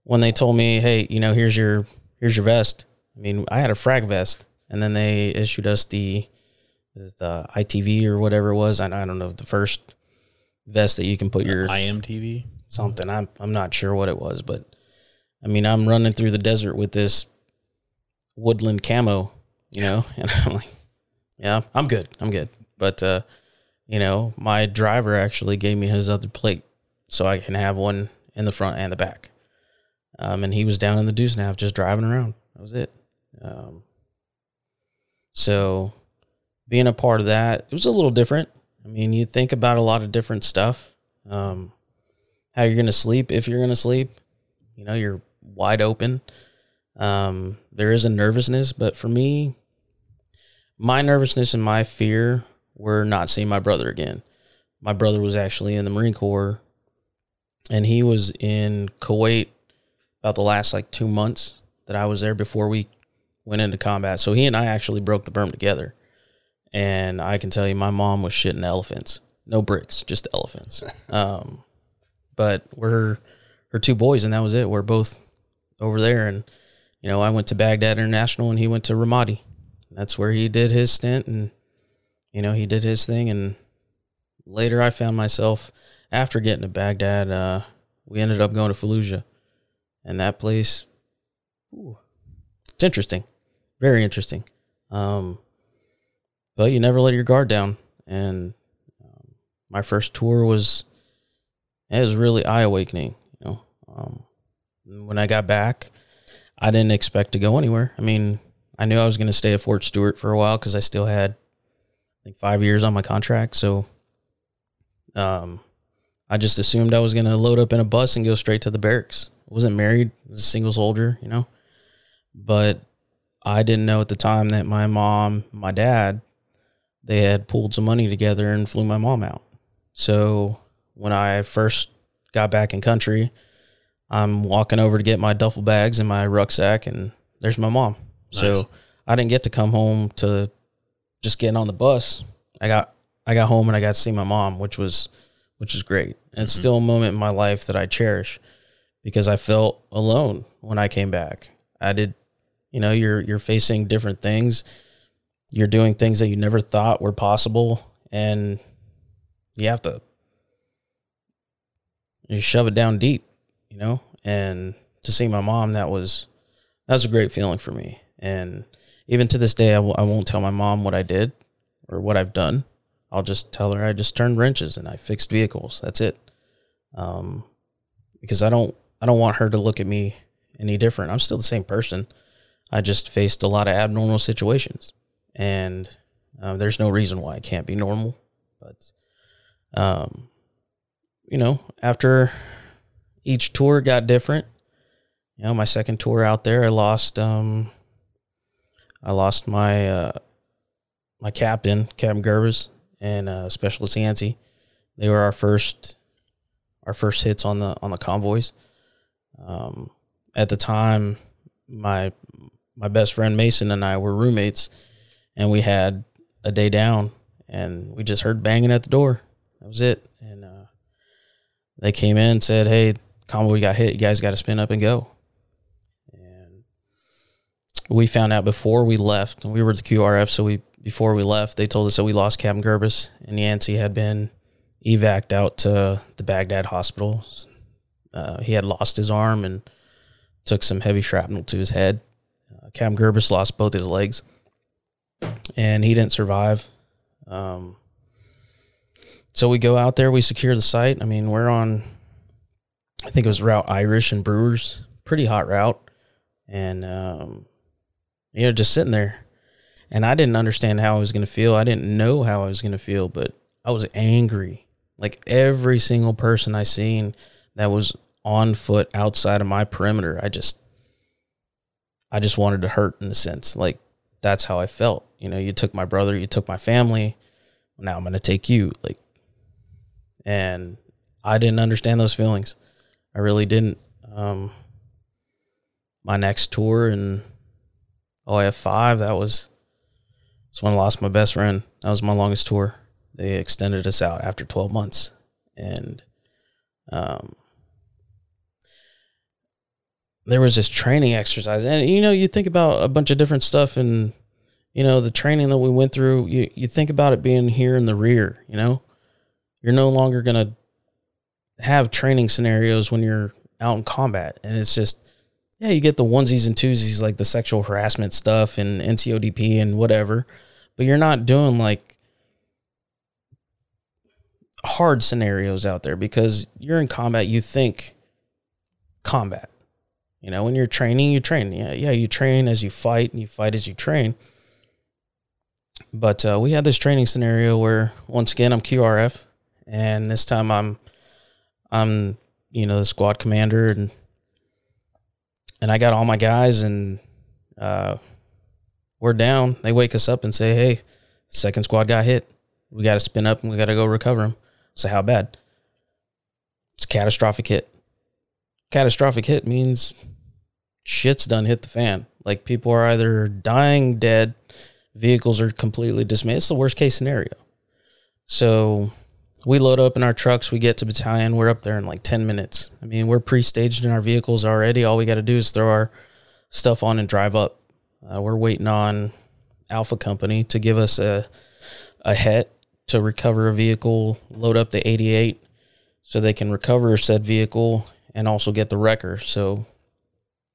when they told me, hey, you know, here's your here's your vest. I mean, I had a frag vest, and then they issued us the is the ITV or whatever it was. I, I don't know the first vest that you can put your IMTV. something. I'm I'm not sure what it was, but I mean, I'm running through the desert with this woodland camo, you know, [laughs] and I'm like, yeah, I'm good, I'm good. But uh, you know, my driver actually gave me his other plate so I can have one in the front and the back. Um, and he was down in the deuce half just driving around. That was it. Um, so being a part of that, it was a little different. I mean, you think about a lot of different stuff. Um, how you're gonna sleep if you're gonna sleep. You know, you're wide open. Um, there is a nervousness, but for me, my nervousness and my fear were not seeing my brother again. My brother was actually in the Marine Corps, and he was in Kuwait about the last like two months that I was there before we went into combat. So he and I actually broke the berm together. And I can tell you, my mom was shitting elephants. No bricks, just elephants. [laughs] um, but we're her two boys, and that was it. We're both over there, and you know, I went to Baghdad International, and he went to Ramadi. That's where he did his stint, and you know, he did his thing. And later, I found myself after getting to Baghdad. Uh, we ended up going to Fallujah, and that place, ooh, it's interesting, very interesting. Um, but you never let your guard down. And um, my first tour was it was really eye awakening. You know, um, when I got back, I didn't expect to go anywhere. I mean, I knew I was going to stay at Fort Stewart for a while because I still had I think five years on my contract. So, um, I just assumed I was going to load up in a bus and go straight to the barracks. I wasn't married, was a single soldier, you know. But I didn't know at the time that my mom, my dad, they had pulled some money together and flew my mom out. So when I first got back in country, I'm walking over to get my duffel bags and my rucksack, and there's my mom. Nice. So I didn't get to come home to just getting on the bus. I got I got home and I got to see my mom, which was which is great. And it's mm-hmm. still a moment in my life that I cherish because I felt alone when I came back. I did, you know, you're you're facing different things. You're doing things that you never thought were possible and you have to you shove it down deep, you know? And to see my mom that was that was a great feeling for me. And even to this day I w- I won't tell my mom what I did or what I've done. I'll just tell her I just turned wrenches and I fixed vehicles. That's it. Um, because I don't I don't want her to look at me any different. I'm still the same person. I just faced a lot of abnormal situations, and um, there's no reason why I can't be normal. But, um, you know, after each tour got different, you know, my second tour out there, I lost um, I lost my uh, my captain, Captain Gerbis, and uh, Specialist Yancey. They were our first our first hits on the on the convoys. Um, at the time, my my best friend Mason and I were roommates, and we had a day down, and we just heard banging at the door. That was it, and uh, they came in and said, "Hey, convoy got hit. You guys got to spin up and go." And we found out before we left. We were the QRF, so we before we left, they told us that we lost Captain Gerbis, and Yancey had been evac'd out to the Baghdad hospital. Uh, he had lost his arm and took some heavy shrapnel to his head. Uh, Captain Gerbis lost both his legs, and he didn't survive. Um, so we go out there, we secure the site. I mean, we're on, I think it was Route Irish and Brewers, pretty hot route, and um, you know, just sitting there. And I didn't understand how I was going to feel. I didn't know how I was going to feel, but I was angry. Like every single person I seen that was on foot outside of my perimeter, I just I just wanted to hurt in a sense. Like that's how I felt. You know, you took my brother, you took my family. Now I'm going to take you. Like and I didn't understand those feelings. I really didn't. Um my next tour in OIF five, that was that's when I lost my best friend. That was my longest tour. They extended us out after 12 months. And um, there was this training exercise. And, you know, you think about a bunch of different stuff and, you know, the training that we went through, you, you think about it being here in the rear, you know? You're no longer going to have training scenarios when you're out in combat. And it's just, yeah, you get the onesies and twosies like the sexual harassment stuff and NCODP and whatever, but you're not doing like hard scenarios out there because you're in combat. You think combat. You know, when you're training, you train. Yeah, yeah, you train as you fight, and you fight as you train. But uh, we had this training scenario where, once again, I'm QRF, and this time I'm I'm you know, the squad commander and and I got all my guys and uh, we're down. They wake us up and say, "Hey, second squad got hit. We got to spin up and we got to go recover them." So how bad? It's catastrophic hit. Catastrophic hit means shit's done hit the fan. Like people are either dying, dead, vehicles are completely dismayed. It's the worst case scenario. So we load up in our trucks. We get to battalion. We're up there in like 10 minutes. I mean, we're pre staged in our vehicles already. All we got to do is throw our stuff on and drive up. Uh, we're waiting on Alpha Company to give us a, a het to recover a vehicle, load up the 88 so they can recover said vehicle and also get the wrecker. So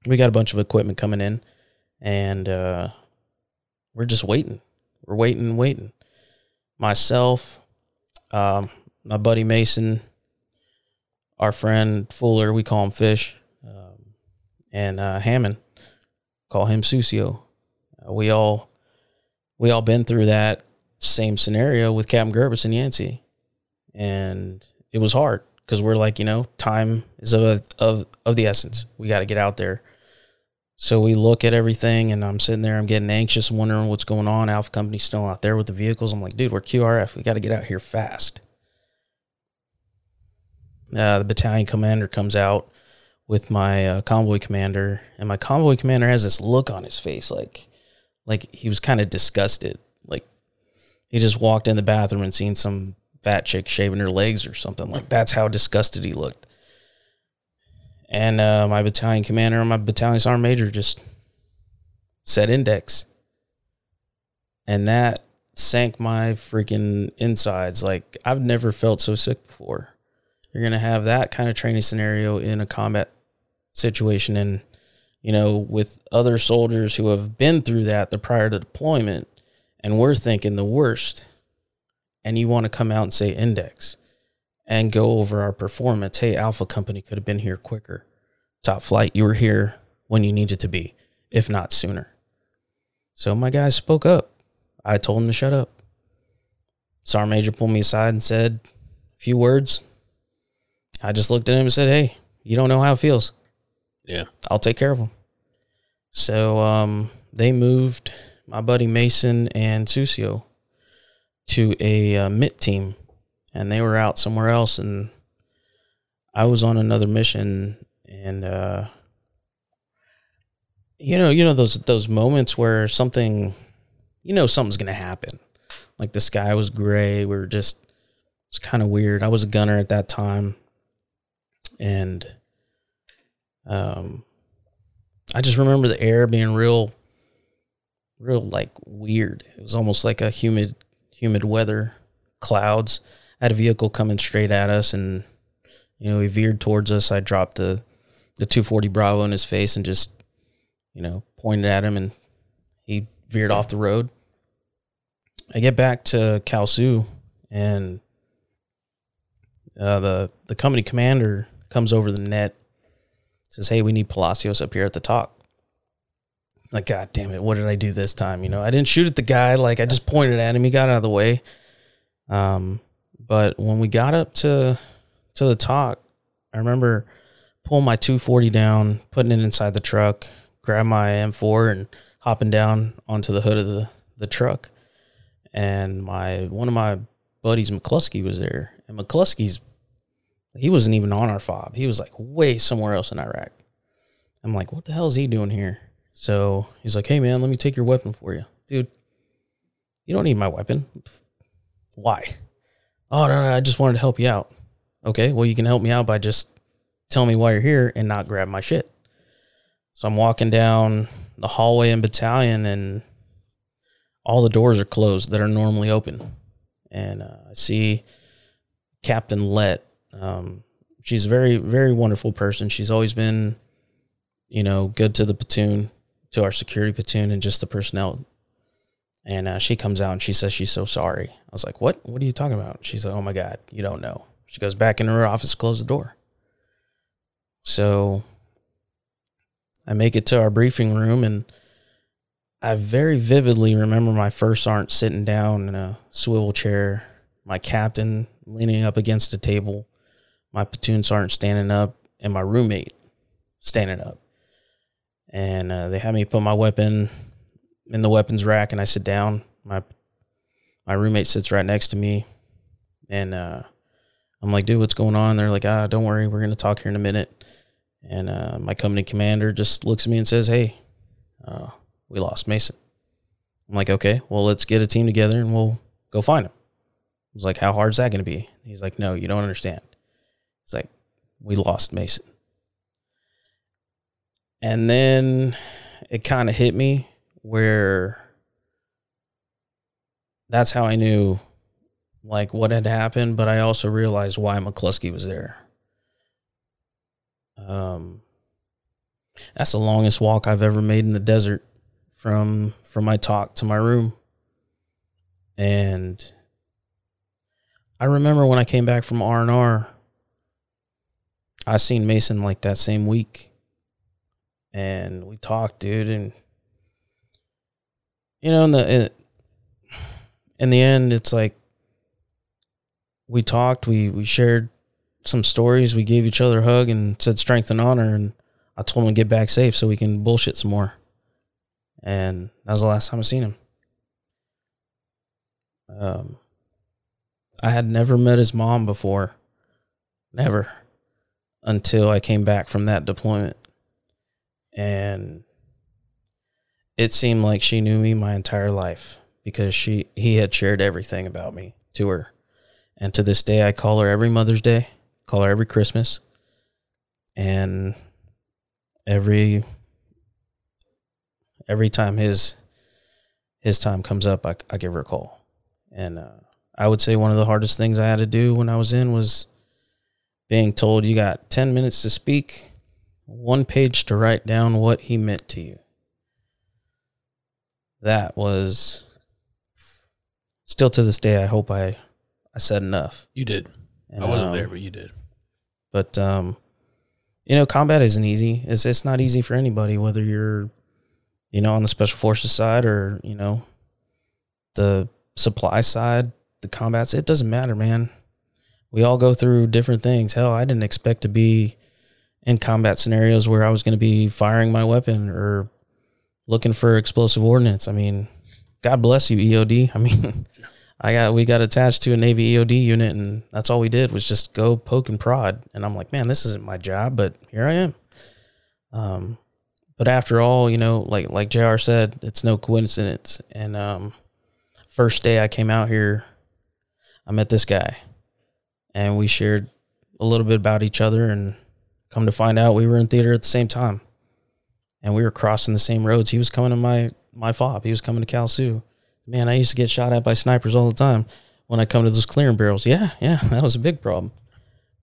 we got a bunch of equipment coming in and uh, we're just waiting. We're waiting waiting. Myself, um, my buddy Mason, our friend Fuller, we call him Fish, um, and uh, Hammond, call him Susio. Uh, we all we all been through that same scenario with Captain Gerbis and Yancey, and it was hard because we're like, you know, time is of of of the essence. We got to get out there. So we look at everything, and I'm sitting there, I'm getting anxious, wondering what's going on. Alpha Company's still out there with the vehicles. I'm like, dude, we're QRF. We got to get out here fast. Uh, the battalion commander comes out with my uh, convoy commander, and my convoy commander has this look on his face, like, like he was kind of disgusted, like he just walked in the bathroom and seen some fat chick shaving her legs or something. Like that's how disgusted he looked. And uh, my battalion commander and my battalion sergeant major just set ENDEX, and that sank my freaking insides. Like I've never felt so sick before you're going to have that kind of training scenario in a combat situation. And you know with other soldiers who have been through that the prior to deployment and we're thinking the worst and you want to come out and say ENDEX and go over our performance hey alpha company could have been here quicker. Top flight you were here when you needed to be if not sooner. So my guys spoke up. I told them to shut up. Sergeant major pulled me aside and said a few words I just looked at him and said, "Hey, you don't know how it feels. Yeah. I'll take care of him." So um, they moved my buddy Mason and Susio to a uh, MIT team, and they were out somewhere else, and I was on another mission, and uh, you know, you know those those moments where something, you know, something's gonna happen. Like the sky was gray. We were just it's kind of weird. I was a gunner at that time and um I just remember the air being real real like weird. It was almost like a humid humid weather clouds. I had a vehicle coming straight at us and you know, he veered towards us. I dropped the the 240 Bravo in his face and just you know, pointed at him and he veered off the road. I get back to Kalsu and uh, the the company commander comes over the net, says, "Hey, we need Palacios up here at the TOC." Like, God damn it, what did I do this time? You know, I didn't shoot at the guy. Like, I just pointed at him. He got out of the way. Um, but when we got up to to the TOC, I remember pulling my 240 down, putting it inside the truck, grab my M4 and hopping down onto the hood of the, the truck. And my one of my buddies, McCluskey, was there. And McCluskey's he wasn't even on our fob. He was like way somewhere else in Iraq. I'm like, what the hell is he doing here? So he's like, hey man, let me take your weapon for you, dude. You don't need my weapon. Why? Oh no, no, I just wanted to help you out. Okay, well you can help me out by just telling me why you're here and not grab my shit. So I'm walking down the hallway in battalion and all the doors are closed that are normally open. And uh, I see Captain Let um, she's a very, very wonderful person. She's always been, you know, good to the platoon, to our security platoon, and just the personnel. And uh, she comes out and she says she's so sorry. I was like, "What? What are you talking about?" She's like, "Oh my god, you don't know." She goes back into her office, close the door. So I make it to our briefing room, and I very vividly remember my first sergeant sitting down in a swivel chair, my captain leaning up against a table, my platoon sergeant standing up and my roommate standing up. And uh, they had me put my weapon in the weapons rack and I sit down. My my roommate sits right next to me and uh, I'm like, dude, what's going on? They're like, ah, don't worry, we're gonna talk here in a minute. And uh, my company commander just looks at me and says, hey, uh, we lost Mason. I'm like, okay, well, let's get a team together and we'll go find him. I was like, how hard is that going to be? He's like, no, you don't understand. He's like, we lost Mason. And then it kind of hit me where that's how I knew like what had happened, but I also realized why McCluskey was there. Um, that's the longest walk I've ever made in the desert from from my TOC to my room. And I remember when I came back from R and R, I seen Mason like that same week, and we talked, dude, and you know, in the in, the end, it's like we talked, we we shared some stories, we gave each other a hug, and said strength and honor, and I told him to get back safe so we can bullshit some more. And that was the last time I seen him. Um, I had never met his mom before, never, until I came back from that deployment, and it seemed like she knew me my entire life because she he had shared everything about me to her, and to this day I call her every Mother's Day, call her every Christmas, and every every time his his time comes up, I, I give her a call. And uh, I would say one of the hardest things I had to do when I was in was being told you got 10 minutes to speak, one page to write down what he meant to you. That was still to this day, I hope I, I said enough. You did. And, I wasn't um, there, but you did. But um, you know, combat isn't easy. It's it's not easy for anybody, whether you're, you know, on the special forces side or you know, the supply side, the combats. It doesn't matter, man. We all go through different things. Hell, I didn't expect to be in combat scenarios where I was going to be firing my weapon or looking for explosive ordnance. I mean, God bless you, EOD. I mean, [laughs] I got we got attached to a Navy EOD unit, and that's all we did was just go poke and prod. And I'm like, man, this isn't my job, but here I am. Um, but after all, you know, like like Jr. said, it's no coincidence. And um, first day I came out here, I met this guy, and we shared a little bit about each other. And come to find out, we were in theater at the same time, and we were crossing the same roads. He was coming to my my fob. He was coming to Kalsu man, I used to get shot at by snipers all the time when I come to those clearing barrels. Yeah, yeah, [laughs] that was a big problem.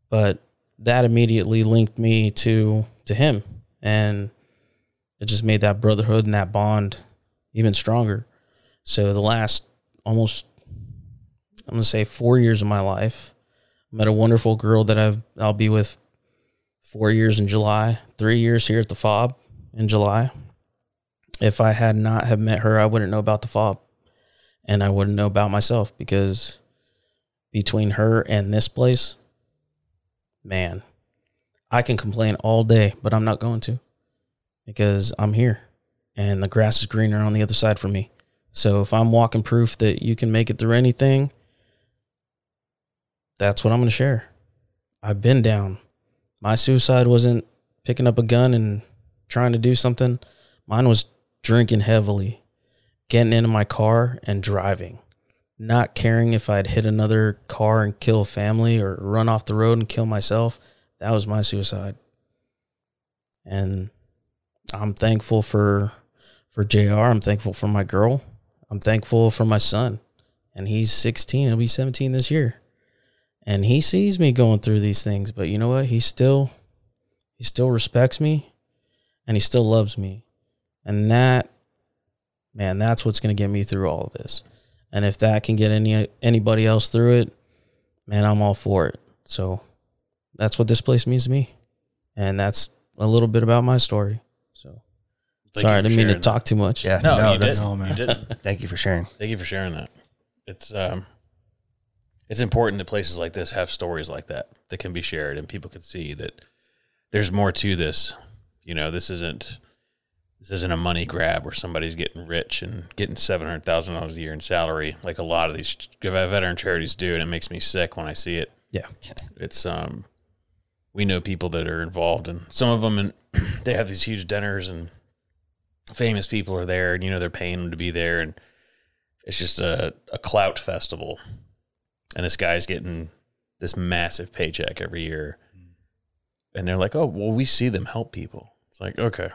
But that immediately linked me to to him and it just made that brotherhood and that bond even stronger. So the last almost I'm gonna say four years of my life, met a wonderful girl that I've I'll be with four years in July, three years here at the FOB in July. If I had not have met her, I wouldn't know about the FOB and I wouldn't know about myself because between her and this place, man, I can complain all day, but I'm not going to because I'm here and the grass is greener on the other side for me. So if I'm walking proof that you can make it through anything, that's what I'm going to share. I've been down. My suicide wasn't picking up a gun and trying to do something. Mine was drinking heavily getting into my car and driving, not caring if I'd hit another car and kill family or run off the road and kill myself. That was my suicide. And I'm thankful for for JR. I'm thankful for my girl. I'm thankful for my son. And he's 16. He'll be 17 this year. And he sees me going through these things, but you know what? He still he still respects me and he still loves me. And that man, that's what's going to get me through all of this. And if that can get any anybody else through it, man, I'm all for it. So that's what this place means to me, and that's a little bit about my story. So Thank sorry, I didn't mean to sharing talk too much. Yeah, No, you that's, didn't. Oh, man. You didn't. Thank you for sharing. Thank you for sharing that. It's um, it's important that places like this have stories like that that can be shared and people can see that there's more to this. You know, this isn't this isn't a money grab where somebody's getting rich and getting seven hundred thousand dollars a year in salary, like a lot of these veteran charities do, and it makes me sick when I see it. Yeah. It's um, we know people that are involved, and some of them, and [clears throat] they have these huge dinners, and famous people are there, and you know they're paying them to be there, and it's just a a clout festival, and this guy's getting this massive paycheck every year, and they're like, oh, well, we see them help people. It's like okay.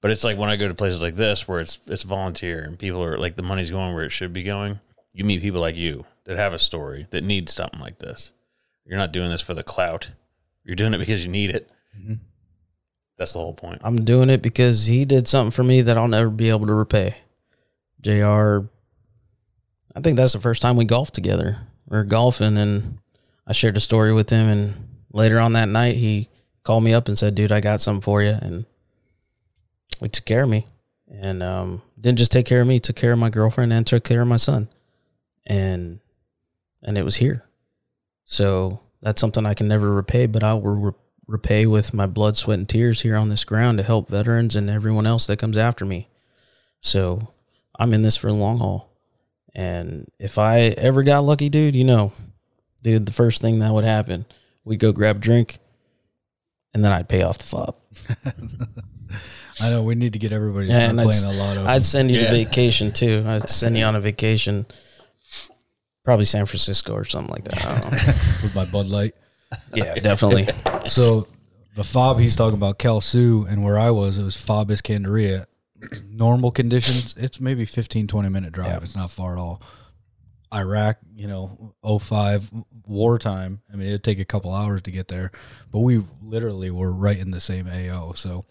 But it's like when I go to places like this where it's it's volunteer and people are like the money's going where it should be going. You meet people like you that have a story that need something like this. You're not doing this for the clout. You're doing it because you need it. Mm-hmm. That's the whole point. I'm doing it because he did something for me that I'll never be able to repay. JR, I think that's the first time we golfed together. We were golfing and I shared a story with him. And later on that night, he called me up and said, Dude, I got something for you. And we took care of me. And um, didn't just take care of me, took care of my girlfriend and took care of my son. And and it was here. So that's something I can never repay, but I will re- repay with my blood, sweat, and tears here on this ground to help veterans and everyone else that comes after me. So I'm in this for the long haul. And if I ever got lucky, dude, you know, dude, the first thing that would happen, we'd go grab a drink and then I'd pay off the fob. [laughs] I know we need to get everybody to Yeah, start I'd, playing a lot of. I'd send you Yeah. to vacation too. I'd send you [laughs] on a vacation, probably San Francisco or something like that. I don't know. [laughs] with my Bud Light. yeah, definitely. So the fob he's talking about, Kalsu, and where I was, it was Fob Iskandaria. Normal conditions, it's maybe 15, 20 minute drive. It's not far at all. Iraq, you know, 05, wartime. I mean, it'd take a couple hours to get there, but we literally were right in the same AO. So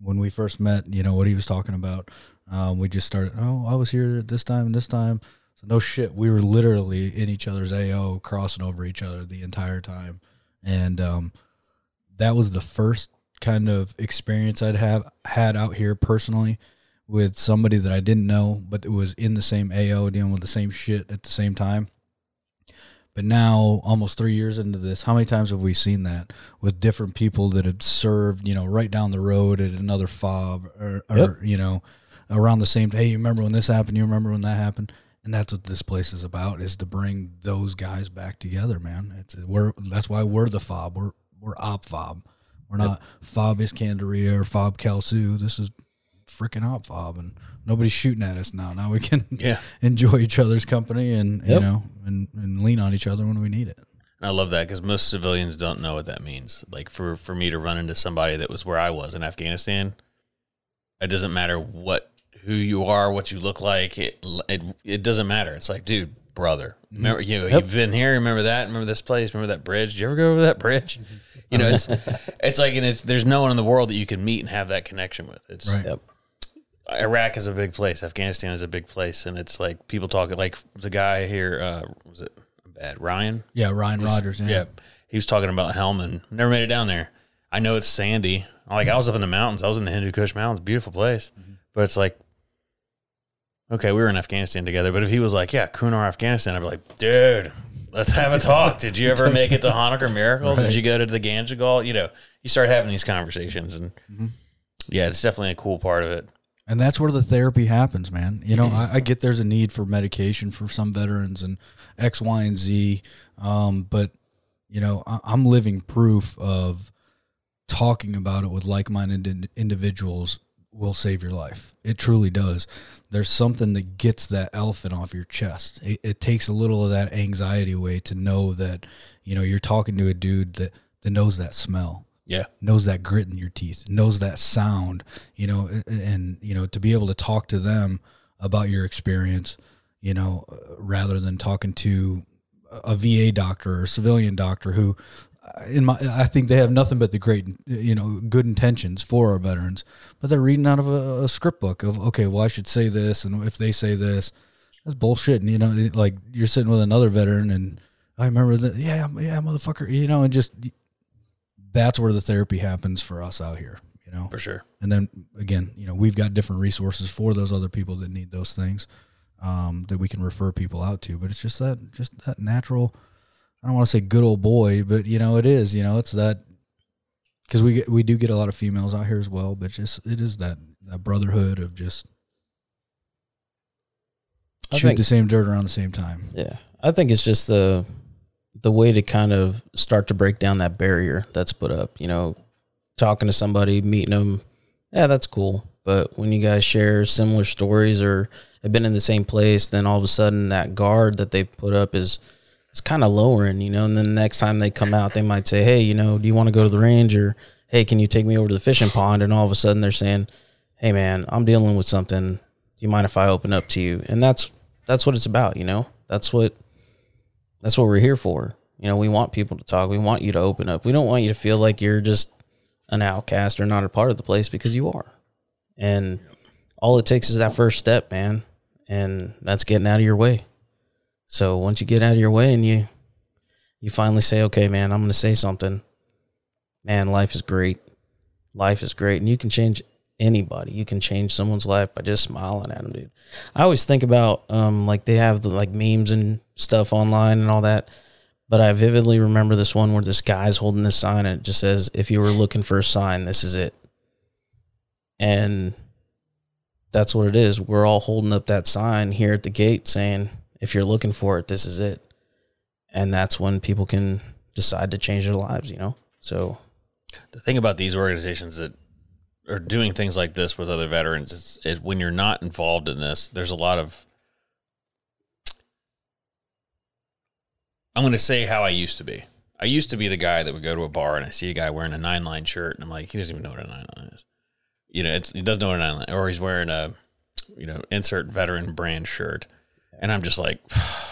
when we first met, you know, what he was talking about, um, we just started, oh, I was here at this time and this time. So no shit, we were literally in each other's AO, crossing over each other the entire time. And, um, that was the first kind of experience I'd have had out here personally with somebody that I didn't know, but it was in the same AO dealing with the same shit at the same time. But now, almost three years into this, how many times have we seen that with different people that have served, you know, right down the road at another fob or, or Yep. you know, around the same, hey, you remember when this happened? You remember when that happened? And that's what this place is about is to bring those guys back together, man. It's we're that's why we're the fob. We're we're op fob. We're not fob Iskandaria or fob Kalsu. This is freaking out, fob, and nobody's shooting at us now. Now we can [laughs] Yeah. enjoy each other's company and you know and, and lean on each other when we need it. I love that because most civilians don't know what that means. Like for for me to run into somebody that was where I was in Afghanistan, it doesn't matter what who you are, what you look like. It it, it doesn't matter. It's like, dude, brother, mm-hmm. remember you know, you've been here. Remember that? Remember this place? Remember that bridge? Did you ever go over that bridge? You know, it's [laughs] it's like and it's there's no one in the world that you can meet and have that connection with. It's Right. Yep. Iraq is a big place. Afghanistan is a big place, and it's like people talking like the guy here. Uh, was it bad Ryan? Yeah, Ryan Rogers. Yeah. Yeah. He was talking about Helmand. Never made it down there. I know it's sandy. Like I was up in the mountains. I was in the Hindu Kush Mountains. Beautiful place. But it's like, okay, we were in Afghanistan together. But if he was like, yeah, Kunar, Afghanistan, I'd be like, dude, let's have a talk. Did you ever make it to Hanukkah Miracle? Did you go to the Ganjgal? You know, you start having these conversations. And yeah, it's definitely a cool part of it. And that's where the therapy happens, man. You know, I, I get there's a need for medication for some veterans and X, Y, and Z. Um, but, you know, I, I'm living proof of talking about it with like minded in, individuals will save your life. It truly does. There's something that gets that elephant off your chest. It, it takes a little of that anxiety away to know that, you know, you're talking to a dude that, that knows that smell Yeah. knows that grit in your teeth, knows that sound, you know, and you know to be able to talk to them about your experience, you know, uh, rather than talking to a VA doctor or a civilian doctor who uh, in my I think they have nothing but the great you know good intentions for our veterans, but they're reading out of a, a script book of okay, well I should say this, and if they say this, that's bullshit. And you know, like you're sitting with another veteran, and I remember that, yeah, yeah, motherfucker, you know, and just that's where the therapy happens for us out here, you know. For sure. And then again, you know, we've got different resources for those other people that need those things. um, that we can refer people out to. But it's just that just that natural. I don't want to say good old boy, but you know it is. You know it's that because we get we do get a lot of females out here as well. But just it is that that brotherhood of just I shoot think- the same dirt around the same time. Yeah, I think it's just the the way to kind of start to break down that barrier that's put up. You know, talking to somebody, meeting them, yeah, that's cool. But when you guys share similar stories or have been in the same place, then all of a sudden that guard that they put up is is kind of lowering. You know, and then the next time they come out, they might say, "Hey, you know, do you want to go to the range?" or "Hey, can you take me over to the fishing pond?" And all of a sudden they're saying, "Hey, man, I'm dealing with something. Do you mind if I open up to you?" And that's that's what it's about, you know. That's what that's what we're here for. You know, we want people to talk. We want you to open up. We don't want you to feel like you're just an outcast or not a part of the place because you are. And all it takes is that first step, man. And that's getting out of your way. So once you get out of your way and you you finally say, "Okay, man, I'm going to say something." Man, life is great. Life is great, and you can change anybody. You can change someone's life by just smiling at them, dude. I always think about um like they have the like memes and stuff online and all that. But I vividly remember this one where this guy's holding this sign and it just says, "If you were looking for a sign, this is it." And that's what it is. We're all holding up that sign here at the gate saying, "If you're looking for it, this is it." And that's when people can decide to change their lives, you know. So The thing about these organizations that are doing things like this with other veterans is, when you're not involved in this, there's a lot of. I'm going to say how I used to be. I used to be the guy that would go to a bar and I see a guy wearing a nine line shirt and I'm like, he doesn't even know what a nine line is. You know, it's, he doesn't know what a nine line, or he's wearing a, you know, insert veteran brand shirt, and I'm just like,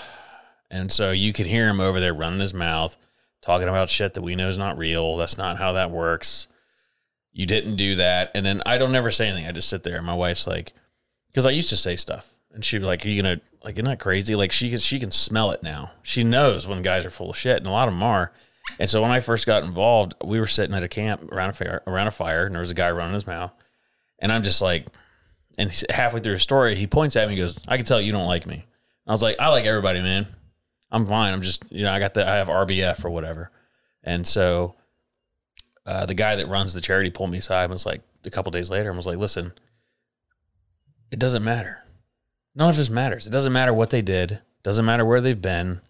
[sighs] and so you could hear him over there running his mouth, talking about shit that we know is not real. That's not how that works. You didn't do that. And then I don't never say anything. I just sit there. And my wife's like, because I used to say stuff, and she'd be like, "Are you gonna like? Isn't that crazy? Like she can she can smell it now. She knows when guys are full of shit, and a lot of them are. And so when I first got involved, we were sitting at a camp around a fire, around a fire, and there was a guy running his mouth, and I'm just like, and halfway through his story, he points at me, and goes, "I can tell you don't like me." I was like, "I like everybody, man. I'm fine. I'm just you know I got the I have RBF or whatever." And so uh, the guy that runs the charity pulled me aside and was like a couple days later and was like, "Listen, it doesn't matter. None of this matters. It doesn't matter what they did. Doesn't matter where they've been.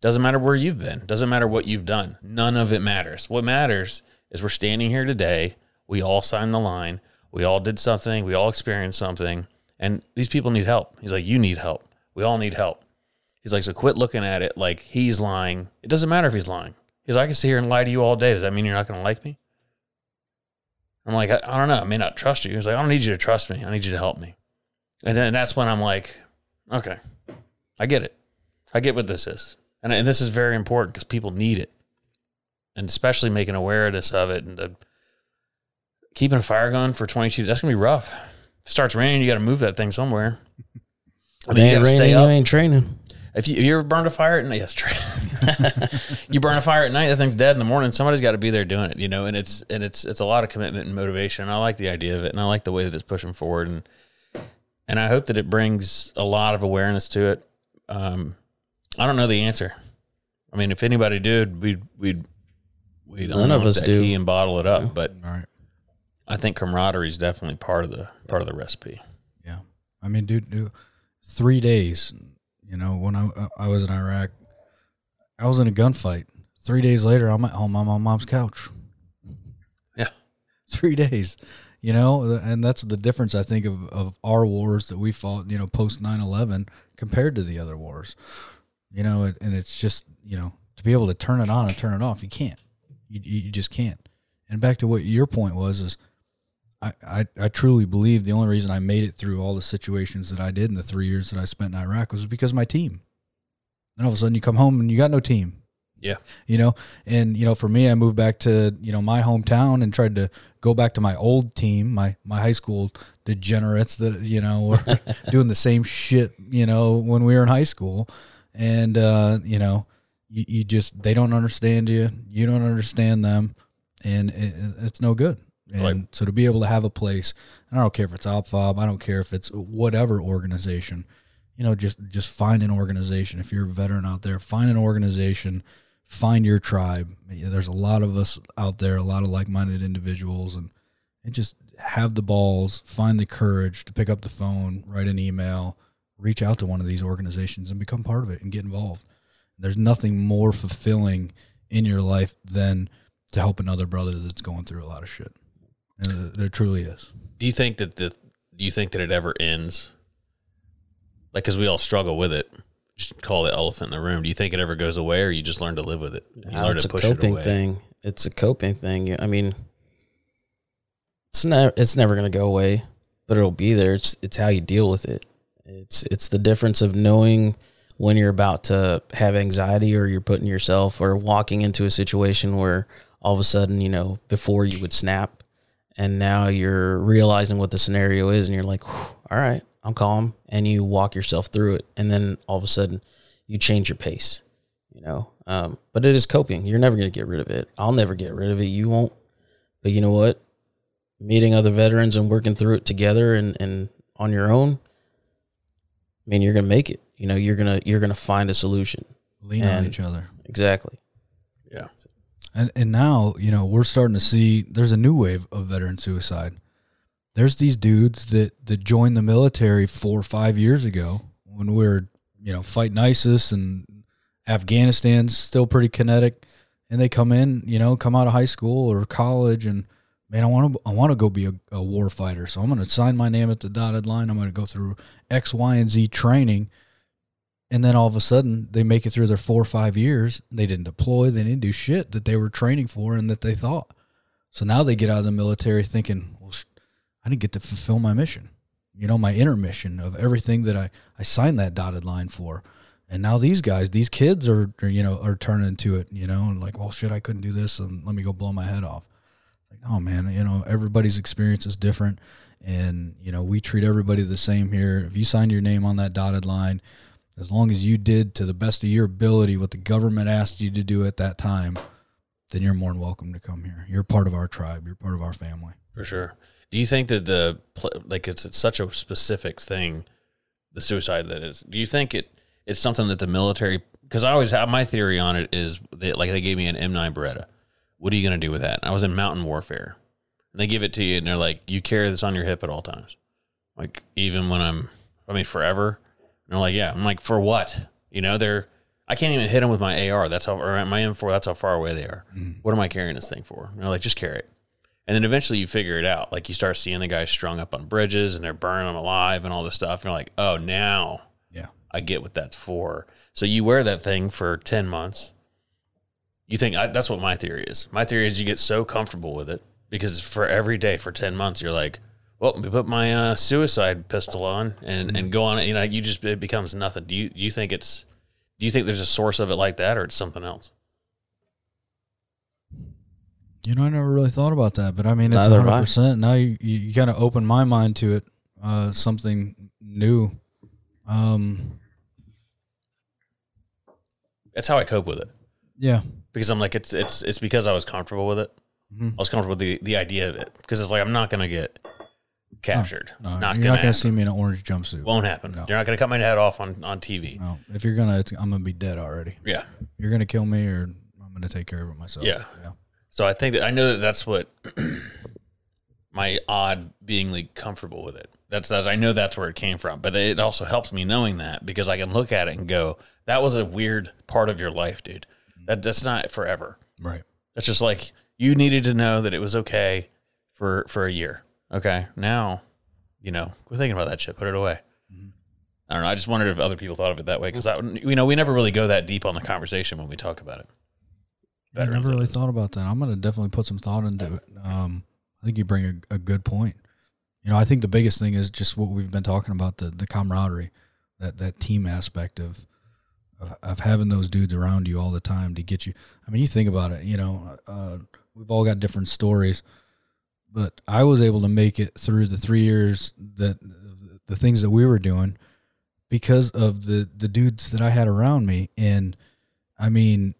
Doesn't matter where you've been. Doesn't matter what you've done. None of it matters. What matters is we're standing here today. We all signed the line. We all did something. We all experienced something. And these people need help. He's like, You need help. We all need help. He's like, So quit looking at it like he's lying. It doesn't matter if he's lying. He's like, I can sit here and lie to you all day. Does that mean you're not going to like me? I'm like, I, I don't know. I may not trust you. He's like, I don't need you to trust me. I need you to help me. And then that's when I'm like, okay, I get it. I get what this is. And, and this is very important because people need it. And especially making awareness of it and the, keeping a fire going for 22, that's going to be rough. If it starts raining, you got to move that thing somewhere. I mean, you ain't got to raining, stay you ain't training. If you, you ever burned a fire at night, yes, true. [laughs] you burn a fire at night, that thing's dead in the morning. Somebody's got to be there doing it, you know. And it's and it's it's a lot of commitment and motivation. And I like the idea of it, and I like the way that it's pushing forward, and and I hope that it brings a lot of awareness to it. Um, I don't know the answer. I mean, if anybody did, we'd we'd we'd None of us that do. key and bottle it up. But All right. I think camaraderie is definitely part of the part of the recipe. Yeah, I mean, dude, dude, three days. You know, when I uh, I was in Iraq, I was in a gunfight. Three days later, I'm at home on my mom's couch. Yeah. [laughs] three days. You know, and that's the difference I think of of our wars that we fought. You know, post 9-11 compared to the other wars. You know, it, and it's just you know to be able to turn it on and turn it off, you can't. You you just can't. And back to what your point was is I, I, I truly believe the only reason I made it through all the situations that I did in the three years that I spent in Iraq was because of my team. And all of a sudden you come home and you got no team. Yeah. You know, and you know, for me, I moved back to, you know, my hometown and tried to go back to my old team, my, my high school degenerates that, you know, were [laughs] doing the same shit, you know, when we were in high school. And, uh, you know, you, you just, they don't understand you. You don't understand them. And it, it's no good. And Like- so to be able to have a place, and I don't care if it's OpFOB, I don't care if it's whatever organization, you know, just just find an organization. If you're a veteran out there, find an organization, find your tribe. There's a lot of us out there, a lot of like-minded individuals, and and just have the balls, find the courage to pick up the phone, write an email, reach out to one of these organizations, and become part of it and get involved. There's nothing more fulfilling in your life than to help another brother that's going through a lot of shit. And there truly is. Do you think that the do you think that it ever ends? Like, because we all struggle with it. Just call the elephant in the room. Do you think it ever goes away, or you just learn to live with it? You Now learn it's to a push it coping away. thing. It's a coping thing. I mean, it's never it's never gonna go away, but it'll be there. It's it's how you deal with it. It's it's the difference of knowing when you're about to have anxiety or you're putting yourself or walking into a situation where all of a sudden you know before you would snap, and now you're realizing what the scenario is, and you're like, all right, I'm calm, and you walk yourself through it, and then all of a sudden you change your pace you know. Um, but it is coping. You're never going to get rid of it. I'll never get rid of it. You won't. But you know what? Meeting other veterans and working through it together and, and on your own, I mean, you're going to make it. You know, you're going to you're going to find a solution. Lean on each other. Exactly. And and now, you know, we're starting to see there's a new wave of veteran suicide. There's these dudes that that joined the military four or five years ago when we were, you know, fighting ISIS and Afghanistan's still pretty kinetic, and they come in, you know, come out of high school or college, and man, I want to I want to go be a, a war fighter, so I'm going to sign my name at the dotted line. I'm going to go through X, Y, and Z training, and then all of a sudden they make it through their four or five years. They didn't deploy, they didn't do shit that they were training for and that they thought. So now they get out of the military thinking, well, I didn't get to fulfill my mission, you know, my inner mission of everything that I I signed that dotted line for. And now these guys, these kids are, are, you know, are turning to it, you know, and like, well, shit, I couldn't do this, and let me go blow my head off. Like, oh man, you know, everybody's experience is different, and you know, we treat everybody the same here. If you signed your name on that dotted line, as long as you did to the best of your ability what the government asked you to do at that time, then you're more than welcome to come here. You're part of our tribe. You're part of our family. For sure. Do you think that the like it's, it's such a specific thing, the suicide that is? Do you think it it's something that the military? Because I always have my theory on it is that like they gave me an M9 Beretta. What are you gonna do with that? I was in mountain warfare, and they give it to you, and they're like, you carry this on your hip at all times, like even when I'm, I mean, forever. And they're like, yeah. I'm like, for what? You know, they're. I can't even hit them with my AR. That's how, or my M4. That's how far away they are. Mm-hmm. What am I carrying this thing for? And they're like, just carry it. And then eventually you figure it out. Like you start seeing the guys strung up on bridges and they're burning them alive and all this stuff. And you're like, oh, now Yeah. I get what that's for. So you wear that thing for 10 months. You think I, that's what my theory is. My theory is you get so comfortable with it because for every day for 10 months, you're like, well, put my uh, suicide pistol on and, and go on. You know, you just, it becomes nothing. Do you, do you think it's, do you think there's a source of it like that or it's something else? You know, I never really thought about that, but I mean, it's Neither hundred percent. Now you, you, you kind of open my mind to it, uh, something new. Um, That's how I cope with it. yeah, because I'm like it's it's it's because I was comfortable with it. Mhm. I was comfortable with the the idea of it because it's like I'm not gonna get captured. no, not you're gonna, not gonna happen. see me in an orange jumpsuit. Won't happen. No. You're not gonna cut my head off on on TV. no, if you're gonna, it's, I'm gonna be dead already. Yeah. You're gonna kill me, or I'm gonna take care of it myself. Yeah. yeah. So I think that I know that that's what [clears throat] my odd being like comfortable with it. That's, that's I know that's where it came from, but it also helps me knowing that because I can look at it and go, "That was a weird part of your life, dude. That that's not forever. Right. That's just like you needed to know that it was okay for for a year. Okay, now, you know, we're thinking about that shit. Put it away. I don't know. I just wondered if other people thought of it that way because I, you know we never really go that deep on the conversation when we talk about it. I never really thought about that. I'm gonna definitely put some thought into it. Um, I think you bring a, a good point. You know, I think the biggest thing is just what we've been talking about the the camaraderie, that that team aspect of of, of having those dudes around you all the time to get you. I mean, you think about it. You know, uh, we've all got different stories, but I was able to make it through the three years that the things that we were doing because of the the dudes that I had around me, and I mean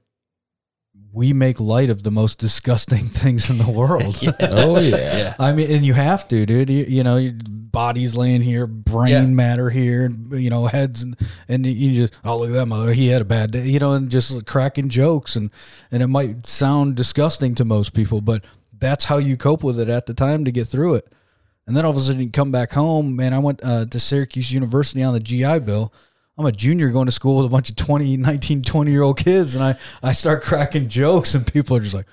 we make light of the most [laughs] disgusting things in the world. [laughs] Oh yeah. I mean, and you have to, dude. You, you know, your body's laying here, brain Yeah. matter here, and you know, heads, and and you just, oh look at that mother, he had a bad day, you know, and just cracking jokes, and and it might sound disgusting to most people, but that's how you cope with it at the time to get through it. And then all of a sudden you come back home, man. I went uh, to Syracuse University on the GI Bill. I'm a junior going to school with a bunch of 20, 19, 20 year old kids, and I I start cracking jokes, and people are just like,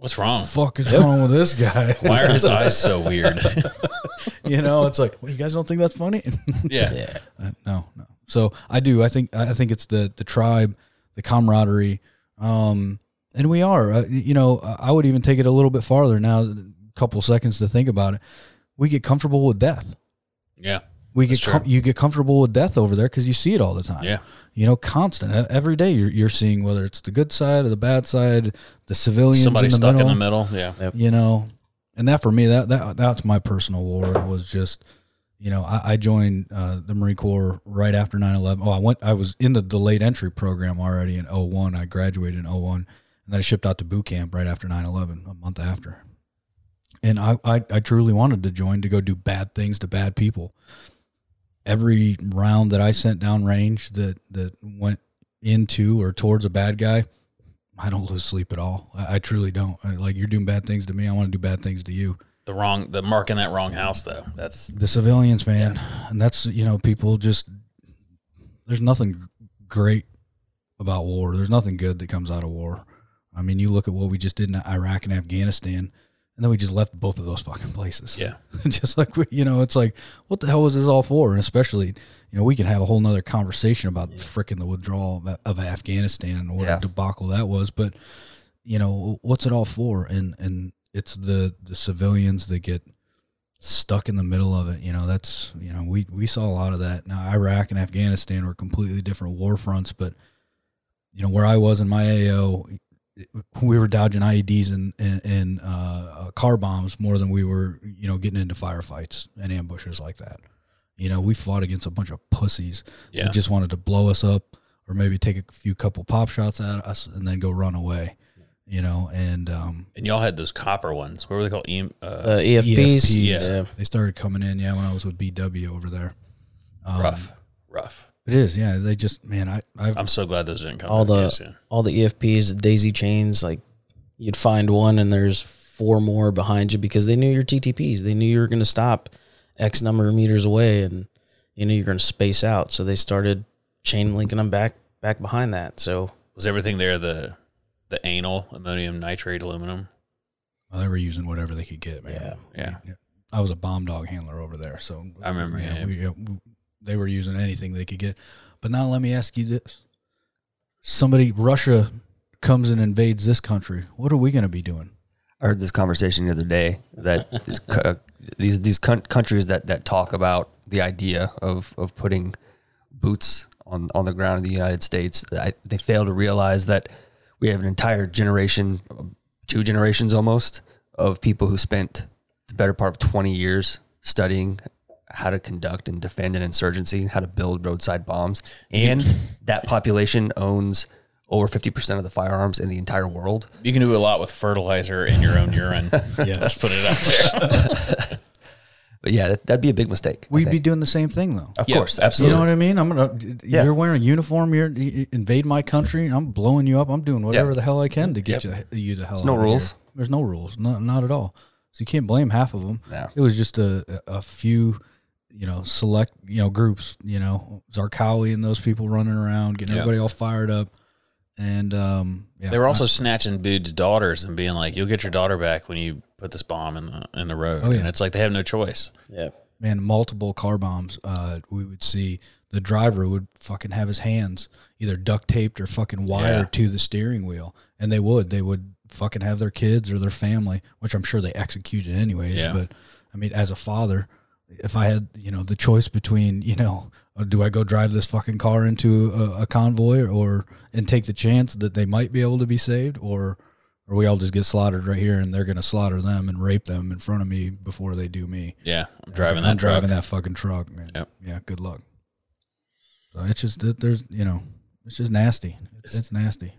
What's wrong? "Fuck is wrong with this guy?" [laughs] Why are his [laughs] eyes so weird? [laughs] you know, it's like, well, you guys don't think that's funny? yeah. Yeah. Uh, no, no. So I do. I think I think it's the the tribe, the camaraderie, um, and we are. Uh, you know, I would even take it a little bit farther now. A couple seconds to think about it. We get comfortable with death. Yeah. We get com- you get comfortable with death over there because you see it all the time. Yeah. You know, constant every day. You're you're seeing whether it's the good side or the bad side, the civilians Somebody in the stuck middle in the middle. Yeah. you know and that for me that that that's my personal war was just you know i, I joined uh, the marine corps right after 9-11 oh i went i was in the delayed entry program already in 01 i graduated in 01 and then i shipped out to boot camp right after 9-11 a month after and I, I i truly wanted to join to go do bad things to bad people every round that i sent down range that that went into or towards a bad guy I don't lose sleep at all. I, I truly don't. I, like you're doing bad things to me. I want to do bad things to you. The wrong, the mark in that wrong house though. That's The civilians, man, and that's you know people just. There's nothing great about war. There's nothing good that comes out of war. I mean, you look at what we just did in Iraq and Afghanistan, and then we just left both of those fucking places. yeah. [laughs] just like we, you know, it's like, what the hell was this all for? And especially, you know, we can have a whole nother conversation about frickin' the withdrawal of, of Afghanistan and what Yeah. a debacle that was. But you know, what's it all for? And and it's the the civilians that get stuck in the middle of it. You know, that's you know, we we saw a lot of that. Now Iraq and Afghanistan were completely different war fronts, but you know where I was in my AO, we were dodging IEDs and and, and uh, uh, car bombs more than we were, you know, getting into firefights and ambushes like that. You know, we fought against a bunch of pussies Yeah. that just wanted to blow us up or maybe take a few couple pop shots at us and then go run away. You know, and um, And y'all had those copper ones. What were they called? EM, uh, Uh, EFPs. ESPs. Yeah. they started coming in. Yeah, when I was with BW over there. Um, rough, rough. It is. Yeah, they just man, I I've I'm so glad those didn't come. All to the Afghanistan. all the EFPs, the daisy chains, like you'd find one and there's four more behind you because they knew your TTPs. They knew you were going to stop X number of meters away, and you knew you're going to space out. So they started chain linking them back back behind that. So was everything there the the anal ammonium nitrate aluminum? well, they were using whatever they could get, man. Yeah. Yeah. I was a bomb dog handler over there, so I remember, yeah. we, yeah, we- they were using anything they could get. But now let me ask you this: somebody, Russia, comes and invades this country. What are we going to be doing? I heard this conversation the other day that these [laughs] uh, these, these coun- countries that, that talk about the idea of, of putting boots on, on the ground in the United States, I, they fail to realize that we have an entire generation, two generations almost, of people who spent the better part of 20 years studying how to conduct and defend an insurgency, how to build roadside bombs. And that population owns over 50% of the firearms in the entire world. You can do a lot with fertilizer in your own urine. [laughs] yeah, let's put it out there. [laughs] But yeah, that, that'd be a big mistake. We'd be doing the same thing, though. Of Yeah, course, absolutely. You know what I mean? I'm gonna. Yeah. You're wearing a uniform. You're you invade my country. and I'm blowing you up. I'm doing whatever Yeah. the hell I can to get you you the hell. There's no of rules. here. There's no rules. Not not at all. So you can't blame half of them. No. It was just a a few, you know, select you know groups. You know, Zarqawi and those people running around, getting Yeah. everybody all fired up. And um, yeah, They were also snatching dudes' daughters and being like, "You'll get your daughter back when you put this bomb in the in the road." Oh, yeah. And it's like they have no choice. yeah, man, multiple car bombs. Uh, we would see the driver would fucking have his hands either duct taped or fucking wired Yeah. to the steering wheel, and they would they would fucking have their kids or their family, which I'm sure they executed anyways. Yeah. But I mean, as a father, if I had you know the choice between you know uh, do I go drive this fucking car into a, a convoy or and take the chance that they might be able to be saved or or we all just get slaughtered right here and they're gonna slaughter them and rape them in front of me before they do me. Yeah, I'm driving I'm that truck. driving that fucking truck, man. Yep. Yeah, good luck. So it's just that there's you know it's just nasty. It's, it's nasty.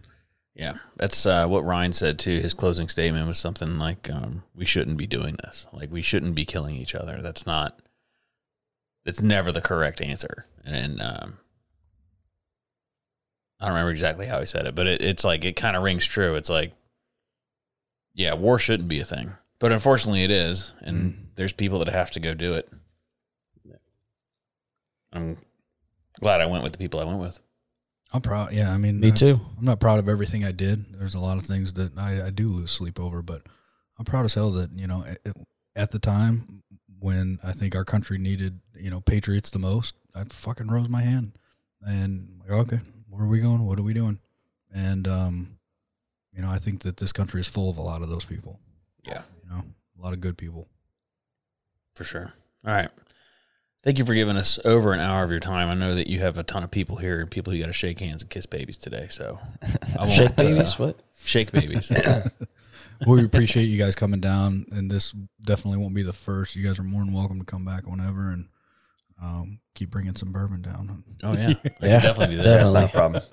Yeah, that's uh, what Ryan said too. His closing statement was something like, um, "We shouldn't be doing this. Like, we shouldn't be killing each other. That's not. It's never the correct answer." And, um, I don't remember exactly how he said it, but it, it's like it kind of rings true. It's like, yeah, war shouldn't be a thing, but unfortunately, it is, and there's people that have to go do it. I'm glad I went with the people I went with. I'm proud. Yeah, I mean, Me I- too. I'm not proud of everything I did. There's a lot of things that I, I do lose sleep over, but I'm proud as hell that you know at, at the time when I think our country needed you know patriots the most, I fucking rose my hand and like okay, where are we going? What are we doing? And um, you know, I think that this country is full of a lot of those people. Yeah. You know, a lot of good people. For sure. All right. Thank you for giving us over an hour of your time. I know that you have a ton of people here and people you got to shake hands and kiss babies today. So [laughs] I won't, Shake babies. uh, What? shake babies. [laughs] [laughs] we appreciate you guys coming down, and this definitely won't be the first. You guys are more than welcome to come back whenever, and um, keep bringing some bourbon down. Oh yeah, [laughs] I Yeah, can definitely do that. That's not a problem.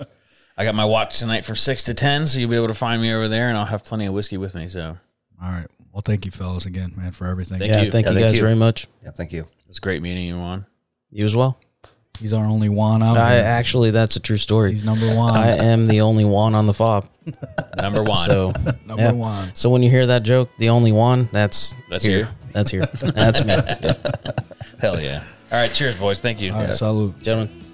I got my watch tonight from six to ten, so you'll be able to find me over there, and I'll have plenty of whiskey with me. So All right. Well, thank you, fellas, again, man, for everything. Thank yeah, you. thank Yeah, you thank guys you. very much. Yeah, thank you. it's great meeting you, Juan. You as well. He's our only one out I there. actually, that's a true story. He's number one. I am the only one on the fob. [laughs] Number one. So, [laughs] number yeah. one. so when you hear that joke, the only one, that's That's here. you? That's here. [laughs] That's me, Hell yeah! All right, cheers, boys. Thank you. All right, salute. gentlemen.